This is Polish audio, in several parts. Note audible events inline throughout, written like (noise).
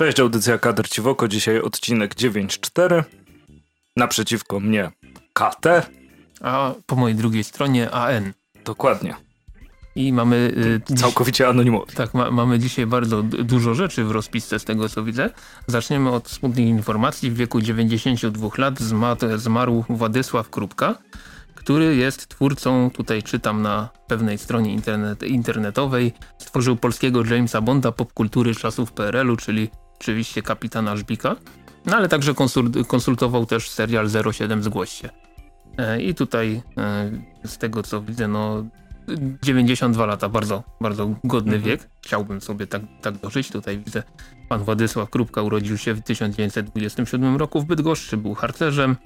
Cześć, audycja Kadr Ci w oko. Dzisiaj odcinek 9.4. Naprzeciwko mnie KT. A po mojej drugiej stronie AN. Dokładnie. I mamy... Y, Całkowicie anonimowi. Tak, ma, mamy dzisiaj bardzo dużo rzeczy w rozpisce z tego co widzę. Zaczniemy od smutnych informacji. W wieku 92 lat zmarł Władysław Krupka który jest twórcą, tutaj czytam na pewnej stronie internet, internetowej, stworzył polskiego Jamesa Bonda popkultury czasów PRL-u, czyli oczywiście kapitana Żbika, no ale także konsultował też serial 07 Zgłoś się. E, I tutaj e, z tego co widzę, no 92 lata, bardzo, bardzo godny mhm. wiek. Chciałbym sobie tak, tak dożyć. Tutaj widzę pan Władysław Krupka urodził się w 1927 roku w Bydgoszczy, był harcerzem.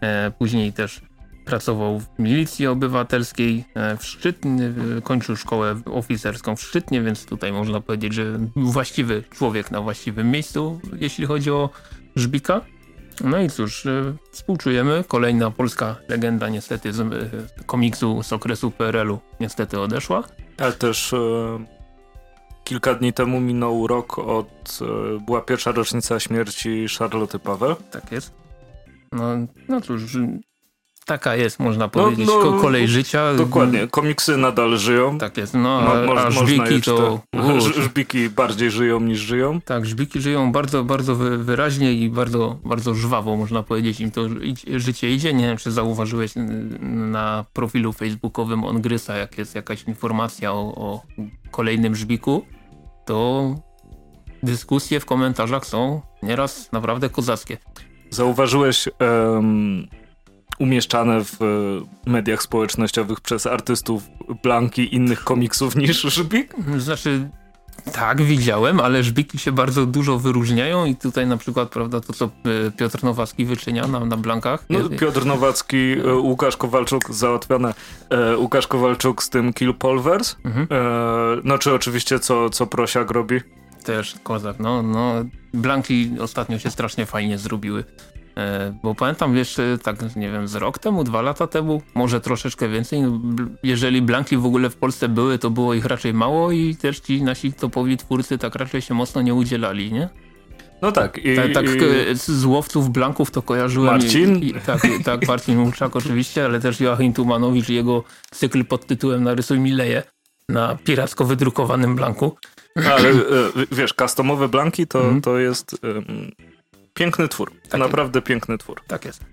E, później też Pracował w milicji obywatelskiej e, w Szczytnie, kończył szkołę oficerską w Szczytnie, więc tutaj można powiedzieć, że właściwy człowiek na właściwym miejscu, jeśli chodzi o Żbika. No i cóż, e, współczujemy. Kolejna polska legenda niestety z e, komiksu z okresu PRL-u niestety odeszła. Ale też kilka dni temu minął rok od... Była pierwsza rocznica śmierci Charlotte Paweł. Tak jest. No, no cóż, Taka jest, można no, powiedzieć, no, no, kolej życia. Dokładnie, komiksy nadal żyją. Tak jest, no a, a żbiki to... (laughs) Żbiki bardziej żyją niż żyją. Tak, żbiki żyją bardzo, bardzo wyraźnie i bardzo, bardzo żwawo, można powiedzieć. Im to życie idzie. Nie wiem, czy zauważyłeś na profilu facebookowym Ongrysa, jak jest jakaś informacja o, o kolejnym żbiku, to dyskusje w komentarzach są nieraz naprawdę kozackie. Zauważyłeś... Um umieszczane w e, mediach społecznościowych przez artystów Blanki innych komiksów niż Żbik? Znaczy, tak, widziałem, ale żbiki się bardzo dużo wyróżniają i tutaj na przykład, prawda, to co e, Piotr Nowacki wyczynia na, na blankach. No, Piotr Nowacki, e, Łukasz Kowalczuk, załatwione. E, Łukasz Kowalczuk z tym Kill Polvers. Mhm. E, no czy oczywiście co, co Prosiak robi? Też kozak, no, no. Blanki ostatnio się strasznie fajnie zrobiły. E, bo pamiętam jeszcze tak, nie wiem, z rok temu, dwa lata temu, może troszeczkę więcej. No, jeżeli Blanki w ogóle w Polsce były, to było ich raczej mało i też ci nasi topowi twórcy tak raczej się mocno nie udzielali, nie? No tak. I, tak, tak i... z łowców Blanków to kojarzyłem. Marcin? I, tak, tak, Marcin Mulczak oczywiście, ale też Joachim Tumanowicz i jego cykl pod tytułem Narysuj mi leje na piracko wydrukowanym Blanku. Ale e, wiesz, customowe Blanki to, mm. to jest Piękny twór. Tak Naprawdę jest. piękny twór. Tak jest.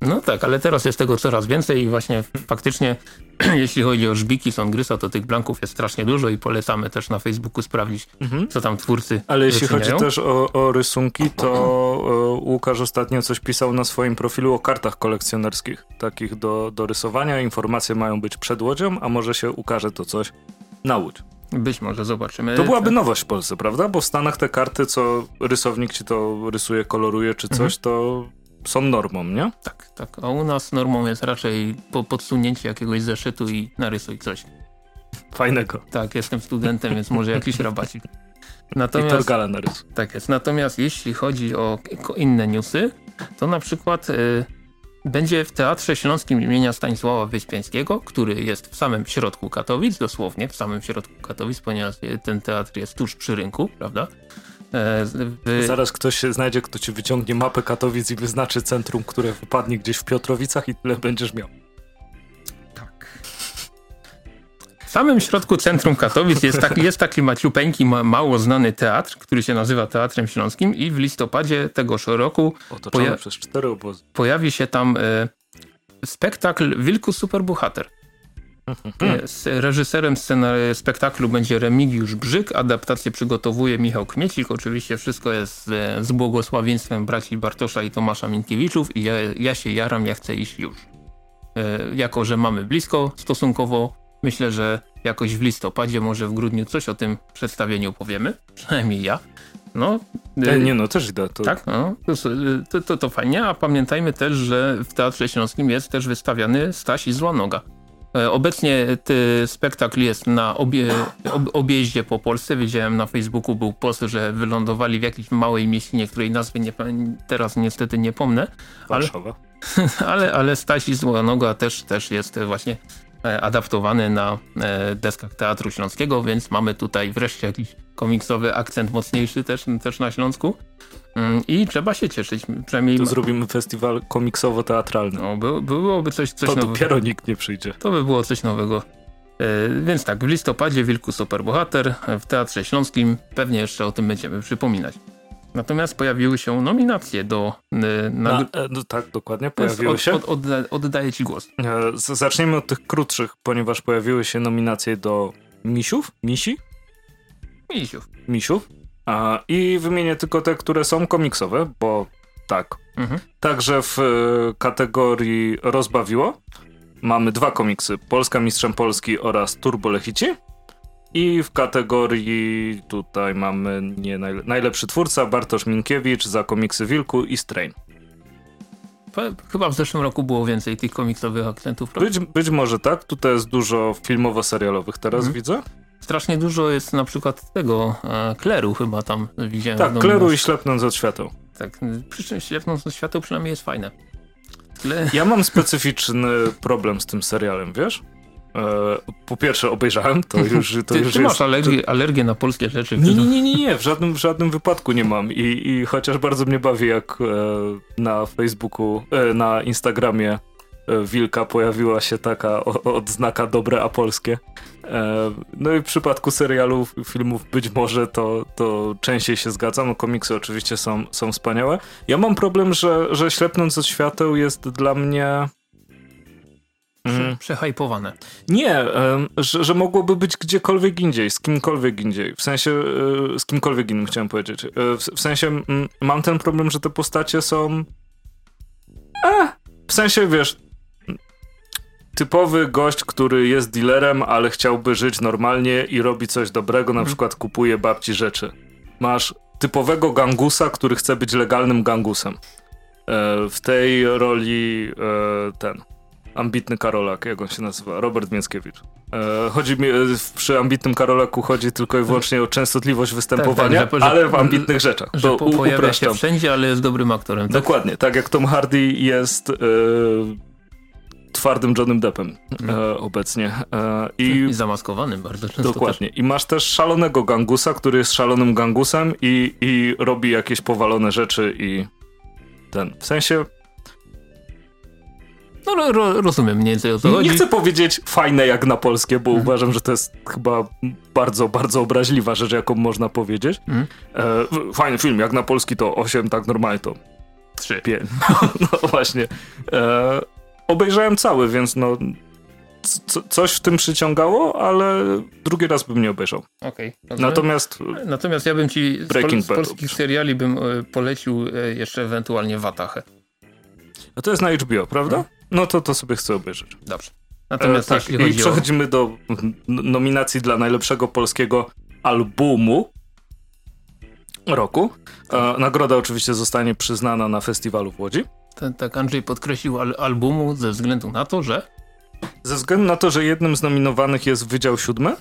No tak, ale teraz jest tego coraz więcej i właśnie faktycznie (clears throat) jeśli chodzi o żbiki Songrysa, to tych blanków jest strasznie dużo i polecamy też na Facebooku sprawdzić, mhm. co tam twórcy Ale jeśli chodzi też o, o rysunki, to Łukasz ostatnio coś pisał na swoim profilu o kartach kolekcjonerskich, takich do, do rysowania. Informacje mają być przed łodzią, a może się ukaże to coś na łódź. Być może zobaczymy. To byłaby nowość w Polsce, prawda? Bo w Stanach te karty, co rysownik ci to rysuje, koloruje czy coś, mhm. to są normą, nie? Tak, tak. A u nas normą jest raczej po podsunięcie jakiegoś zeszytu i narysuj coś. Fajnego. Tak, jestem studentem, więc może jakiś rabacik. Natomiast, (laughs) I Torgala narysuj. Tak jest. Natomiast jeśli chodzi o inne newsy, to na przykład... Y będzie w Teatrze Śląskim imienia Stanisława Wyspiańskiego, który jest w samym środku Katowic, dosłownie w samym środku Katowic, ponieważ ten teatr jest tuż przy rynku, prawda? E, w... Zaraz ktoś się znajdzie, kto ci wyciągnie mapę Katowic i wyznaczy centrum, które wypadnie gdzieś w Piotrowicach i tyle będziesz miał. Samym środku centrum Katowic jest taki, jest taki maciupeńki, ma, mało znany teatr, który się nazywa Teatrem Śląskim i w listopadzie tegoż roku poja przez cztery obozy. pojawi się tam e, spektakl Wilku Superbohater. Mhm. (laughs) Z reżyserem spektaklu będzie Remigiusz Brzyk, adaptację przygotowuje Michał Kmiecik, oczywiście wszystko jest z, z błogosławieństwem braci Bartosza i Tomasza Minkiewiczów i ja, ja się jaram, ja chcę iść już. E, jako, że mamy blisko stosunkowo Myślę, że jakoś w listopadzie, może w grudniu coś o tym przedstawieniu powiemy, przynajmniej ja. No, e, nie no, też idę. To... Tak, no, to, to, to, fajnie, a pamiętajmy też, że w Teatrze Śląskim jest też wystawiany Staś i Złanoga. E, obecnie spektakl jest na obie, ob, objeździe po Polsce. Widziałem na Facebooku był post, że wylądowali w jakiejś małej mieścinie, której nazwy nie, teraz niestety nie pomnę. Ale, (laughs) ale, ale Staś i Złanoga też, też jest właśnie adaptowany na e, deskach Teatru Śląskiego, więc mamy tutaj wreszcie jakiś komiksowy akcent mocniejszy też, też na Śląsku. Mm, I trzeba się cieszyć. Przynajmniej... To zrobimy festiwal komiksowo-teatralny. No, by, byłoby coś, coś to nowego. dopiero nikt nie przyjdzie. To by było coś nowego. E, więc tak, w listopadzie Wilku Superbohater w Teatrze Śląskim. Pewnie jeszcze o tym będziemy przypominać. Natomiast pojawiły się nominacje do... E, na, e, no, tak, dokładnie, pojawiły od, się. Od, odda, oddaję ci głos. E, zacznijmy od tych krótszych, ponieważ pojawiły się nominacje do misiów, misi? Misiów. Misiów. A, I wymienię tylko te, które są komiksowe, bo tak. Mhm. Także w kategorii rozbawiło mamy dwa komiksy. Polska Mistrzem Polski oraz Turbo Lechici. I w kategorii tutaj mamy nie najle najlepszy twórca Bartosz Minkiewicz za komiksy Wilku i Strain. Chyba w zeszłym roku było więcej tych komiksowych akcentów. Być, być może tak. Tutaj jest dużo filmowo-serialowych teraz mhm. widzę. Strasznie dużo jest na przykład tego e, Kleru chyba tam widziałem. Tak, Kleru i Ślepnąc od świateł. Tak, przy czym Ślepnąc od świateł przynajmniej jest fajne. Ja mam specyficzny problem z tym serialem, wiesz? E, po pierwsze obejrzałem, to (laughs) już, to ty, już ty jest... masz alergię, alergię na polskie rzeczy. Nie, nie, nie, nie, nie, w żadnym, w żadnym wypadku nie mam I, i chociaż bardzo mnie bawi, jak e, na Facebooku, e, na Instagramie E, wilka pojawiła się taka odznaka dobre a polskie. E, no i w przypadku serialów, filmów być może to, to częściej się zgadzam. No, komiksy oczywiście są, są wspaniałe. Ja mam problem, że, że Ślepnąc od świateł jest dla mnie... Mm. Przehajpowane. Nie, że, że mogłoby być gdziekolwiek indziej, z kimkolwiek indziej. W sensie, e, z kimkolwiek innym chciałem powiedzieć. W, w sensie, mam ten problem, że te postacie są... A, w sensie, wiesz, typowy gość, który jest dealerem, ale chciałby żyć normalnie i robi coś dobrego, na mhm. przykład kupuje babci rzeczy. Masz typowego gangusa, który chce być legalnym gangusem. E, w tej roli e, ten ambitny Karolak, jak on się nazywa, Robert Mięckiewicz. E, chodzi mi, przy ambitnym Karolaku chodzi tylko i wyłącznie o częstotliwość występowania, tak, tak, że, ale w ambitnych rzeczach. Że to po, pojawia upraszczam. się wszędzie, ale jest dobrym aktorem. Tak? Dokładnie, tak jak Tom Hardy jest twardym Johnem Deppem mm. e, obecnie. E, i, I zamaskowanym bardzo często Dokładnie. Też. I masz też szalonego gangusa, który jest szalonym gangusem i, i robi jakieś powalone rzeczy i ten. W sensie... No ro, rozumiem mniej więcej o co chodzi. Nie chcę powiedzieć fajne jak na polskie, bo mm. uważam, że to jest chyba bardzo, bardzo obraźliwa rzecz, jaką można powiedzieć. Mm. E, fajny film, jak na polski to 8, tak normalnie to 3. 5. (laughs) no właśnie. E, obejrzałem cały, więc no coś w tym przyciągało, ale drugi raz bym nie obejrzał. Okej. Okay, Natomiast Natomiast ja bym ci z, pol z polskich seriali bym e, polecił e, jeszcze ewentualnie Watachę. A to jest na HBO, prawda? No, to to sobie chcę obejrzeć. Dobrze. Natomiast e, tak, i przechodzimy o... do nominacji dla najlepszego polskiego albumu roku. E, nagroda oczywiście zostanie przyznana na festiwalu w Łodzi. Ten, tak Andrzej podkreślił al albumu ze względu na to, że... Ze względu na to, że jednym z nominowanych jest Wydział Siódmy,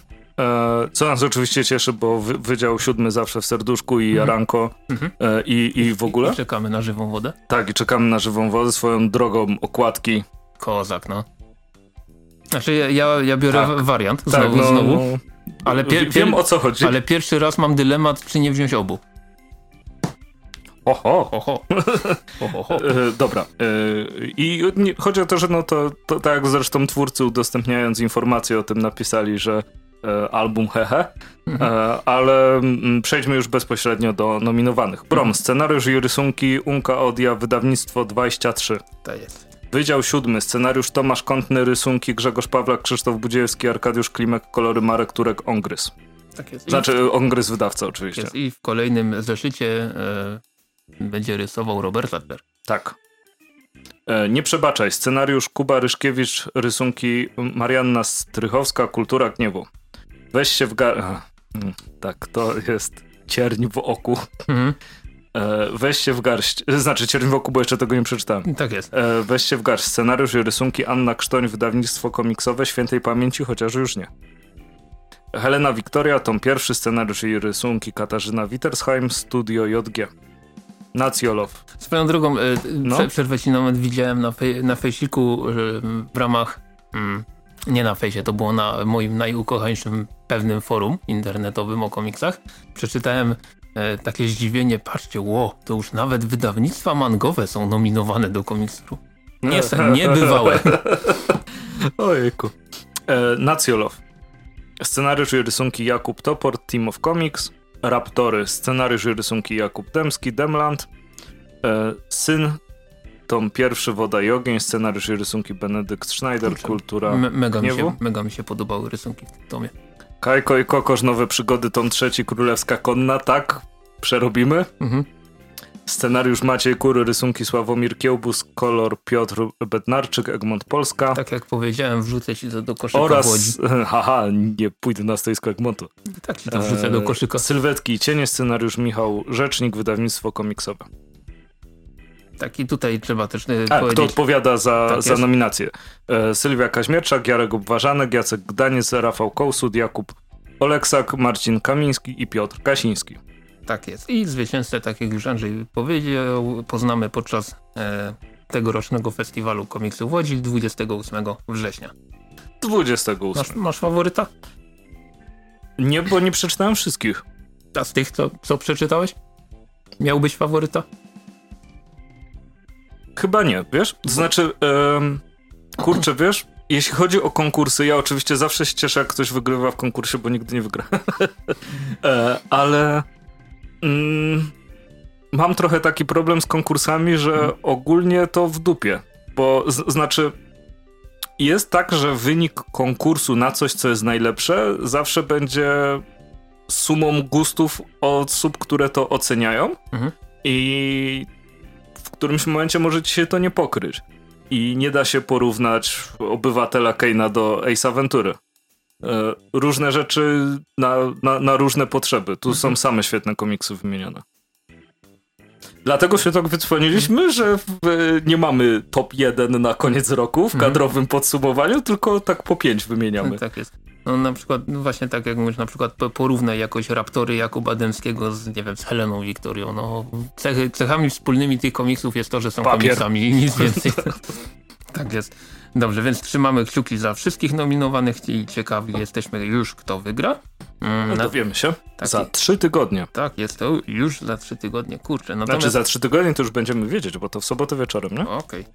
co nas oczywiście cieszy, bo wy, Wydział Siódmy zawsze w serduszku i mhm. Jaranko mhm. e, i, i w ogóle. I czekamy na żywą wodę. Tak, i czekamy na żywą wodę, swoją drogą okładki. Kozak, no. Znaczy ja, ja, ja biorę tak. wariant znowu, tak, no, znowu. No, ale wiem o co chodzi. Ale pierwszy raz mam dylemat, czy nie wziąć obu. Oho, oho. oho, (laughs) e, Dobra. E, I chodzi o to, że no to, to tak jak zresztą twórcy udostępniając informacje o tym napisali, że e, album hehe, mhm. ale mm, przejdźmy już bezpośrednio do nominowanych. Brom, mhm. scenariusz i rysunki Unka Odia, wydawnictwo 23. To jest. Wydział siódmy, scenariusz Tomasz Kątny, rysunki Grzegorz Pawlak, Krzysztof Budziewski, Arkadiusz Klimek, kolory Marek Turek, Ongrys. Tak jest. Znaczy Ongrys wydawca oczywiście. Jest. I w kolejnym zeszycie będzie rysował Robert Ladler. Tak. E, nie przebaczaj. Scenariusz Kuba Ryszkiewicz, rysunki Marianna Strychowska, Kultura Gniewu. Weź się w gar... Mm, tak, to jest cierń w oku. Mhm. E, weź się w garść. Znaczy cierń w oku, bo jeszcze tego nie przeczytałem. Tak jest. E, weź się w garść. Scenariusz i rysunki Anna Krztoń, wydawnictwo komiksowe świętej pamięci, chociaż już nie. Helena Wiktoria, tom pierwszy, scenariusz i rysunki Katarzyna Wittersheim, studio JG. Nacjolow. Swoją drogą, e, no. przerwę ci na moment, widziałem na, fej, na fejsiku w ramach mm, Nie na fejsie, to było na moim najukochańszym pewnym forum internetowym o komiksach. Przeczytałem e, takie zdziwienie, patrzcie, ło, to już nawet wydawnictwa mangowe są nominowane do komiksu. Nie, niebywałe. (laughs) Ojejku. E, Nacjolow. Scenariusz i rysunki Jakub Topor, Team of Comics. Raptory. Scenariusz i rysunki Jakub Demski, Demland. E, Syn. Tom pierwszy, Woda i ogień. Scenariusz i rysunki Benedykt Schneider, Kurczę, Kultura me mega, mi się, mega mi się podobały rysunki w tomie. Kajko i Kokosz, Nowe Przygody, tom trzeci, Królewska Konna. Tak, przerobimy. Mhm. Scenariusz Maciej Kury, rysunki Sławomir Kiełbus, kolor Piotr Bednarczyk, Egmont Polska. Tak jak powiedziałem, wrzucę ci to do koszyka Oraz, (laughs) haha, nie pójdę na stoisko Egmontu. Tak ci to wrzucę do koszyka. Sylwetki i cienie, scenariusz Michał Rzecznik, wydawnictwo komiksowe. Tak i tutaj trzeba też e, A, powiedzieć... Kto odpowiada za, tak za nominację? E, Sylwia Kaźmierczak, Jarek Obważanek, Jacek Gdaniec, Rafał Kołsud, Jakub Oleksak, Marcin Kamiński i Piotr Kasiński. Tak jest. I zwycięzcę, tak jak już Andrzej powiedział, poznamy podczas e, tegorocznego festiwalu komiksu w Łodzi 28 września. 28. Masz, masz faworyta? Nie, bo nie przeczytałem wszystkich. A z tych, co, co przeczytałeś? Miałbyś faworyta? Chyba nie, wiesz? Znaczy, um, kurczę, wiesz, jeśli chodzi o konkursy, ja oczywiście zawsze się cieszę, jak ktoś wygrywa w konkursie, bo nigdy nie wygra. (laughs) e, ale mm, mam trochę taki problem z konkursami, że mhm. ogólnie to w dupie. Bo z, znaczy, jest tak, że wynik konkursu na coś, co jest najlepsze, zawsze będzie sumą gustów osób, które to oceniają. Mhm. I którymś momencie może ci się to nie pokryć. I nie da się porównać obywatela Keina do Ace Ventury. E, różne rzeczy na, na, na różne potrzeby. Tu są mhm. same świetne komiksy wymienione. Dlatego się tak wydzwoniliśmy, że w, nie mamy top 1 na koniec roku w mhm. kadrowym podsumowaniu, tylko tak po 5 wymieniamy. Tak jest. No na przykład, no właśnie tak jak mówisz, na przykład porównaj jakoś Raptory Jakuba Dębskiego z, nie wiem, z Heleną Wiktorią. No, cechy, cechami wspólnymi tych komiksów jest to, że są Papier. komiksami i nic więcej. (laughs) tak jest. Dobrze, więc trzymamy kciuki za wszystkich nominowanych i ciekawi jesteśmy już, kto wygra. Mm, no dowiemy się. Tak, za trzy tygodnie. Tak, jest to już za trzy tygodnie. Kurczę. Natomiast... Znaczy za trzy tygodnie to już będziemy wiedzieć, bo to w sobotę wieczorem, nie? Okej. Okay.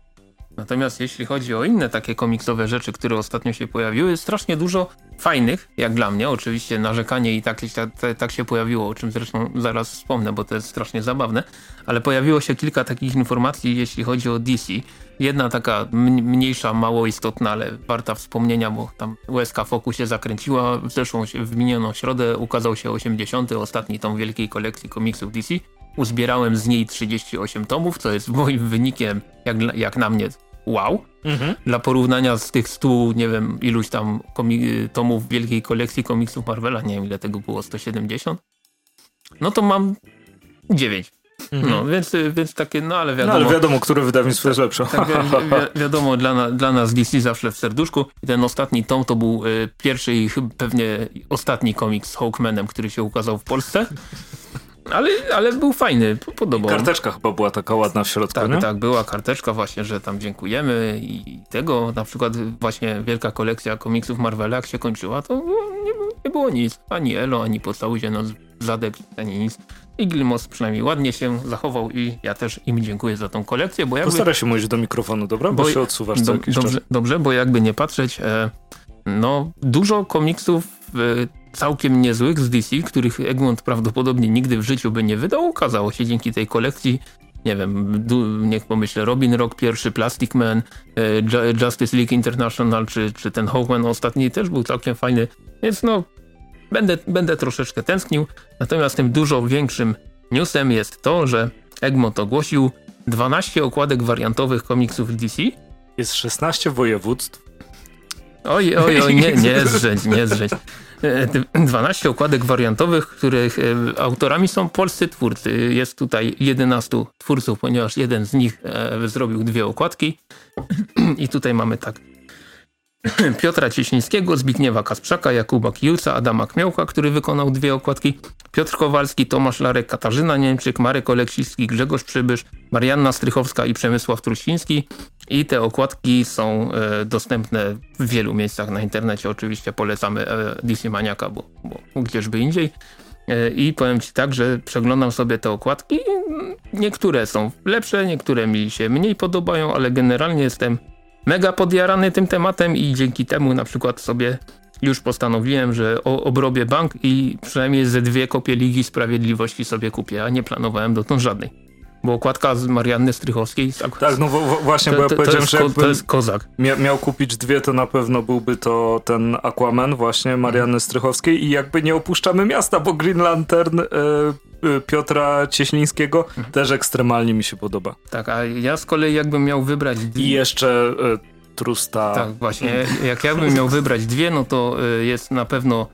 Natomiast jeśli chodzi o inne takie komiksowe rzeczy, które ostatnio się pojawiły, strasznie dużo fajnych, jak dla mnie. Oczywiście narzekanie i tak, tak, się pojawiło, o czym zresztą zaraz wspomnę, bo to jest strasznie zabawne. Ale pojawiło się kilka takich informacji, jeśli chodzi o DC. Jedna taka mniejsza, mało istotna, ale warta wspomnienia, bo tam USK Focus się zakręciła. W zeszłą, w minioną środę ukazał się 80. ostatni tom wielkiej kolekcji komiksów DC. Uzbierałem z niej 38 tomów, co jest moim wynikiem, jak, jak na mnie, wow. Mhm. Dla porównania z tych 100, nie wiem, iluś tam tomów wielkiej kolekcji komiksów Marvela, nie wiem ile tego było, 170? No to mam 9. Mhm. No, więc, więc takie, no ale wiadomo. No ale wiadomo, które wydawnictwo jest lepsze. Tak, wi wi wiadomo, dla, na, dla nas DC zawsze w serduszku. I ten ostatni tom to był y, pierwszy i pewnie ostatni komiks z Hawkmanem, który się ukazał w Polsce. Ale, ale był fajny, podobał. I karteczka chyba była taka ładna w środku, Tak, nie? tak, była karteczka właśnie, że tam dziękujemy i tego, na przykład właśnie wielka kolekcja komiksów Marvela, jak się kończyła, to nie, nie było nic. Ani Elo, ani Pocałuzie, no Zadek, ani nic. I Gilmos przynajmniej ładnie się zachował i ja też im dziękuję za tą kolekcję, bo jakby... Postaraj się mówić do mikrofonu, dobra? Bo, bo się odsuwasz do, dobrze, dobrze, bo jakby nie patrzeć, e, no dużo komiksów e, całkiem niezłych z DC, których Egmont prawdopodobnie nigdy w życiu by nie wydał, ukazało się dzięki tej kolekcji. Nie wiem, niech pomyślę, Robin Rock pierwszy, Plastic Man, e, Justice League International, czy, czy ten Hawkman ostatni też był całkiem fajny. Więc no, będę, będę troszeczkę tęsknił. Natomiast tym dużo większym newsem jest to, że Egmont ogłosił 12 okładek wariantowych komiksów DC. Jest 16 województw. Oj, oj, oj, nie, nie (laughs) zrzeć, nie zrzeć. 12 okładek wariantowych, których e, autorami są polscy twórcy. Jest tutaj 11 twórców, ponieważ jeden z nich e, zrobił dwie okładki. (clears throat) I tutaj mamy tak (laughs) Piotra Cieślińskiego, Zbigniewa Kasprzaka, Jakuba Kijuca, Adama Kmiałka, który wykonał dwie okładki, Piotr Kowalski, Tomasz Larek, Katarzyna Niemczyk, Marek Oleksiński, Grzegorz Przybysz, Marianna Strychowska i Przemysław Truściński, I te okładki są e, dostępne w wielu miejscach na internecie. Oczywiście polecamy e, DC Maniaka, bo, bo gdzieżby indziej. E, I powiem Ci tak, że przeglądam sobie te okładki. Niektóre są lepsze, niektóre mi się mniej podobają, ale generalnie jestem mega podjarany tym tematem i dzięki temu na przykład sobie już postanowiłem, że obrobię bank i przynajmniej ze dwie kopie Ligi Sprawiedliwości sobie kupię, a nie planowałem dotąd żadnej bo okładka z Marianny Strychowskiej. Tak, tak no właśnie, to, bo ja to, powiedziałem, to że to jest kozak. Mia miał kupić dwie, to na pewno byłby to ten Aquaman właśnie Marianny Strychowskiej i jakby nie opuszczamy miasta, bo Green Lantern... E Piotra Cieślińskiego mhm. też ekstremalnie mi się podoba. Tak, a ja z kolei jakbym miał wybrać... I jeszcze e, Trusta... Tak, właśnie. Jak ja bym miał wybrać dwie, no to jest na pewno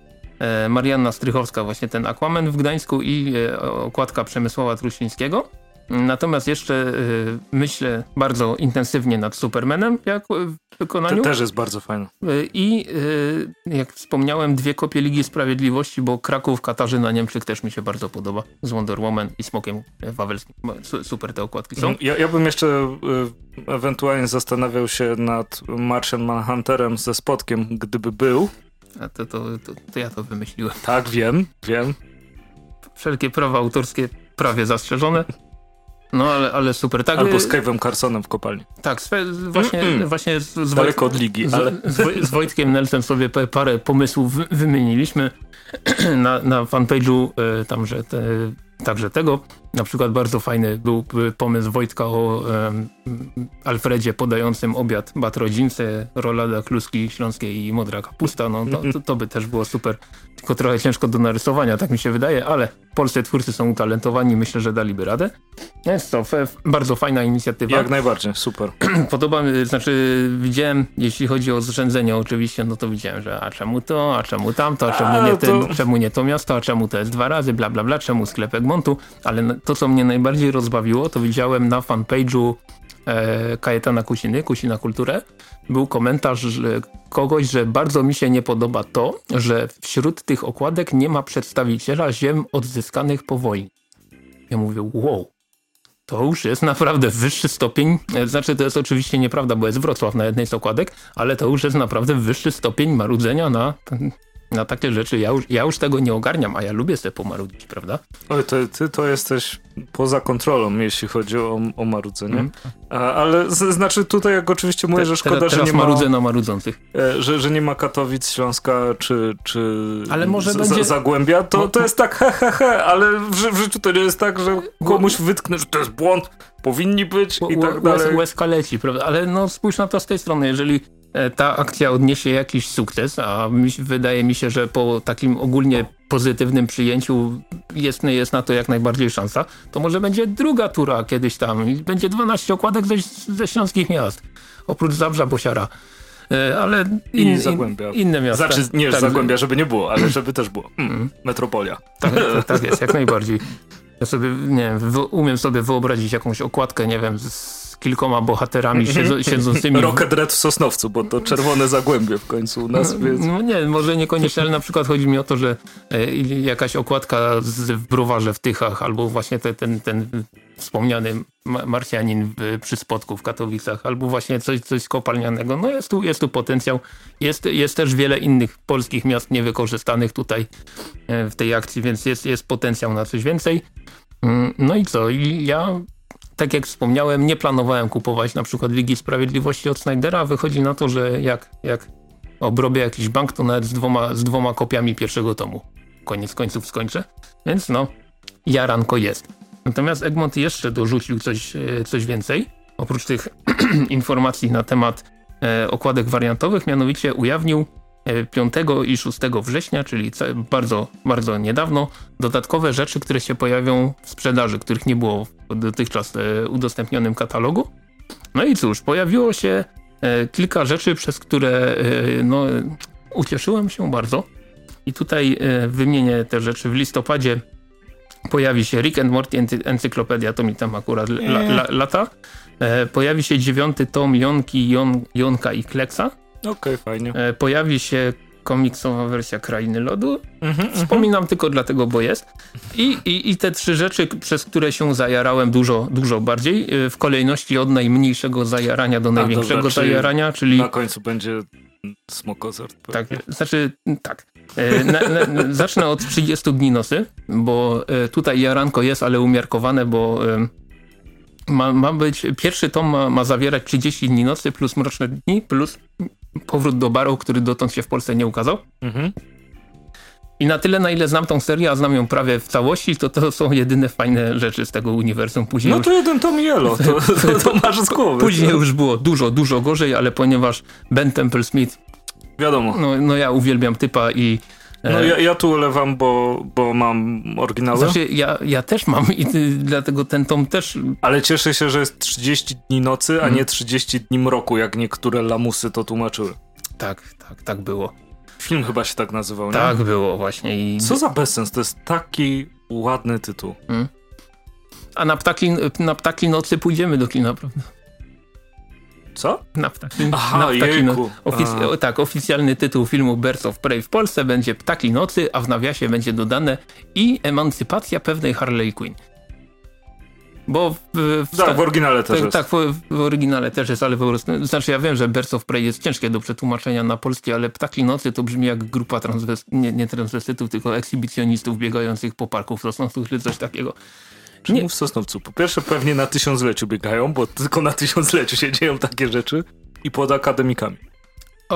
Marianna Strychowska, właśnie ten Aquaman w Gdańsku i okładka Przemysława Trusińskiego. Natomiast jeszcze y, myślę bardzo intensywnie nad Supermanem jak w wykonaniu. To też jest bardzo fajne. Y, I y, jak wspomniałem, dwie kopie Ligi Sprawiedliwości, bo Kraków, Katarzyna, Niemczyk też mi się bardzo podoba. Z Wonder Woman i Smokiem Wawelskim. Super te okładki są. Ja, ja bym jeszcze ewentualnie zastanawiał się nad Martian Manhunterem ze Spotkiem, gdyby był. A to, to, to, to ja to wymyśliłem. Tak, wiem, wiem. Wszelkie prawa autorskie prawie zastrzeżone. No ale, ale super. Tak, Albo z Cave'em Carsonem w kopalni. Tak, właśnie, mm -mm. właśnie z, z, Daleko od ligi, ale... z, z Wojtkiem Nelsem sobie parę pomysłów wymieniliśmy (clears throat) na, na fanpage'u e, tam, że te, także tego. Na przykład bardzo fajny był pomysł Wojtka o um, Alfredzie podającym obiad bat rodzince, rolada kluski śląskiej i modra kapusta. No to, to, to, by też było super. Tylko trochę ciężko do narysowania, tak mi się wydaje, ale polscy twórcy są utalentowani, myślę, że daliby radę. Jest to bardzo fajna inicjatywa. Jak najbardziej, super. (clears throat) Podoba mi, znaczy widziałem, jeśli chodzi o zrzędzenie oczywiście, no to widziałem, że a czemu to, a czemu tamto, a czemu, a, nie, ten, to... czemu nie to miasto, a czemu to jest dwa razy, bla bla bla, czemu sklep Egmontu, ale to, co mnie najbardziej rozbawiło, to widziałem na fanpage'u e, Kajetana Kusiny, Kusina Kulturę, był komentarz kogoś, że bardzo mi się nie podoba to, że wśród tych okładek nie ma przedstawiciela ziem odzyskanych po wojnie. Ja mówię, wow, to już jest naprawdę wyższy stopień, e, znaczy to jest oczywiście nieprawda, bo jest Wrocław na jednej z okładek, ale to już jest naprawdę wyższy stopień marudzenia na na takie rzeczy ja już, ja już tego nie ogarniam, a ja lubię sobie pomarudzić, prawda? Oj, ty, ty to jesteś poza kontrolą, jeśli chodzi o, o marudzenie. Mm. A, ale z, znaczy tutaj jak oczywiście mówię, Te, że szkoda, że nie ma... marudzę na marudzących. E, że, że nie ma Katowic, Śląska czy, czy ale może z, będzie... Zagłębia, to, to jest tak he, he, he, ale w, w życiu to nie jest tak, że komuś wytknę, że to jest błąd, powinni być i tak dalej. Łezka leci, prawda? Ale no spójrz na to z tej strony, jeżeli ta akcja odniesie jakiś sukces, a mi, wydaje mi się, że po takim ogólnie pozytywnym przyjęciu jest, jest na to jak najbardziej szansa, to może będzie druga tura kiedyś tam i będzie 12 okładek ze, ze śląskich miast, oprócz Zabrza, Bosiara. E, ale in, in, Zagłębia. inne miasta. Znaczy, nie, tak, Zagłębia, żeby nie było, ale (clears throat) żeby też było. Mm, mm. Metropolia. Tak, (laughs) tak, tak jest, jak najbardziej. Ja sobie, nie wiem, umiem sobie wyobrazić jakąś okładkę, nie wiem, z kilkoma bohaterami siedzą, siedzącymi... Rocket Red w Sosnowcu, bo to czerwone zagłębie w końcu u nas, no, więc... No nie, może niekoniecznie, ale na przykład chodzi mi o to, że e, jakaś okładka z, w browarze w Tychach, albo właśnie te, ten, ten wspomniany Marsjanin w, przy spotku w Katowicach, albo właśnie coś, coś kopalnianego. No jest tu, jest tu potencjał. Jest, jest też wiele innych polskich miast niewykorzystanych tutaj e, w tej akcji, więc jest, jest potencjał na coś więcej. Mm, no i co? I ja tak jak wspomniałem, nie planowałem kupować na przykład Ligi Sprawiedliwości od Snydera. Wychodzi na to, że jak, jak obrobię jakiś bank, to nawet z dwoma, z dwoma kopiami pierwszego tomu. Koniec końców skończę. Więc no, jaranko jest. Natomiast Egmont jeszcze dorzucił coś, e, coś więcej. Oprócz tych (clears throat) informacji na temat e, okładek wariantowych, mianowicie ujawnił 5 i 6 września, czyli bardzo, bardzo niedawno, dodatkowe rzeczy, które się pojawią w sprzedaży, których nie było w dotychczas e, udostępnionym katalogu. No i cóż, pojawiło się e, kilka rzeczy, przez które e, no, ucieszyłem się bardzo. I tutaj wymienię te rzeczy. W listopadzie pojawi się Rick and Morty Encyklopedia, to mi tam akurat la, la, lata. Pojawi się dziewiąty tom Jonki, Jon, Jonka i Kleksa Okej, okay, fajnie. E, pojawi się komiksowa wersja Krainy Lodu. Mhm, Wspominam mhm. tylko dlatego, bo jest. I, i, I te trzy rzeczy, przez które się zajarałem dużo, dużo bardziej, y, w kolejności od najmniejszego zajarania do największego dobra, zajarania, czyli... Na końcu będzie Smokozord. Tak, znaczy tak. E, na, na, zacznę od 30 dni nosy, bo e, tutaj jaranko jest, ale umiarkowane, bo e, ma, ma być, pierwszy tom ma, ma zawierać 30 dni nocy plus mroczne dni plus powrót do baru, który dotąd się w Polsce nie ukazał. Mhm. I na tyle, na ile znam tą serię, a znam ją prawie w całości, to to są jedyne fajne rzeczy z tego uniwersum. Później no to już... jeden tom Yellow, to, (laughs) to, to, masz z głowy. Później już było dużo, dużo gorzej, ale ponieważ Ben Temple Smith Wiadomo. No, no ja uwielbiam typa i no ja, ja tu ulewam, bo, bo mam oryginały. Znaczy, ja, ja też mam i ty, dlatego ten tom też... Ale cieszę się, że jest 30 dni nocy, a hmm. nie 30 dni mroku, jak niektóre lamusy to tłumaczyły. Tak, tak, tak było. Film chyba się tak nazywał, nie? Tak było właśnie. I... Co za bezsens, to jest taki ładny tytuł. Hmm. A na ptaki, na ptaki nocy pójdziemy do kina, prawda? Co? Na ptaki, Aha, ofic tak, oficjalny tytuł filmu Birds of Prey w Polsce będzie Ptaki Nocy, a w nawiasie będzie dodane i emancypacja pewnej Harley Quinn. Bo w, w, tak, w oryginale też tak, jest. Tak, w, w, oryginale też jest, ale po prostu, znaczy ja wiem, że Birds of Prey jest ciężkie do przetłumaczenia na polskie, ale Ptaki Nocy to brzmi jak grupa transwest, nie, nie transwestytów, tylko ekshibicjonistów biegających po parku w Sosnowcu czy coś takiego. Czemu nie. w Sosnowcu? Po pierwsze pewnie na tysiącleciu biegają, bo tylko na tysiącleciu się dzieją takie rzeczy i pod akademikami.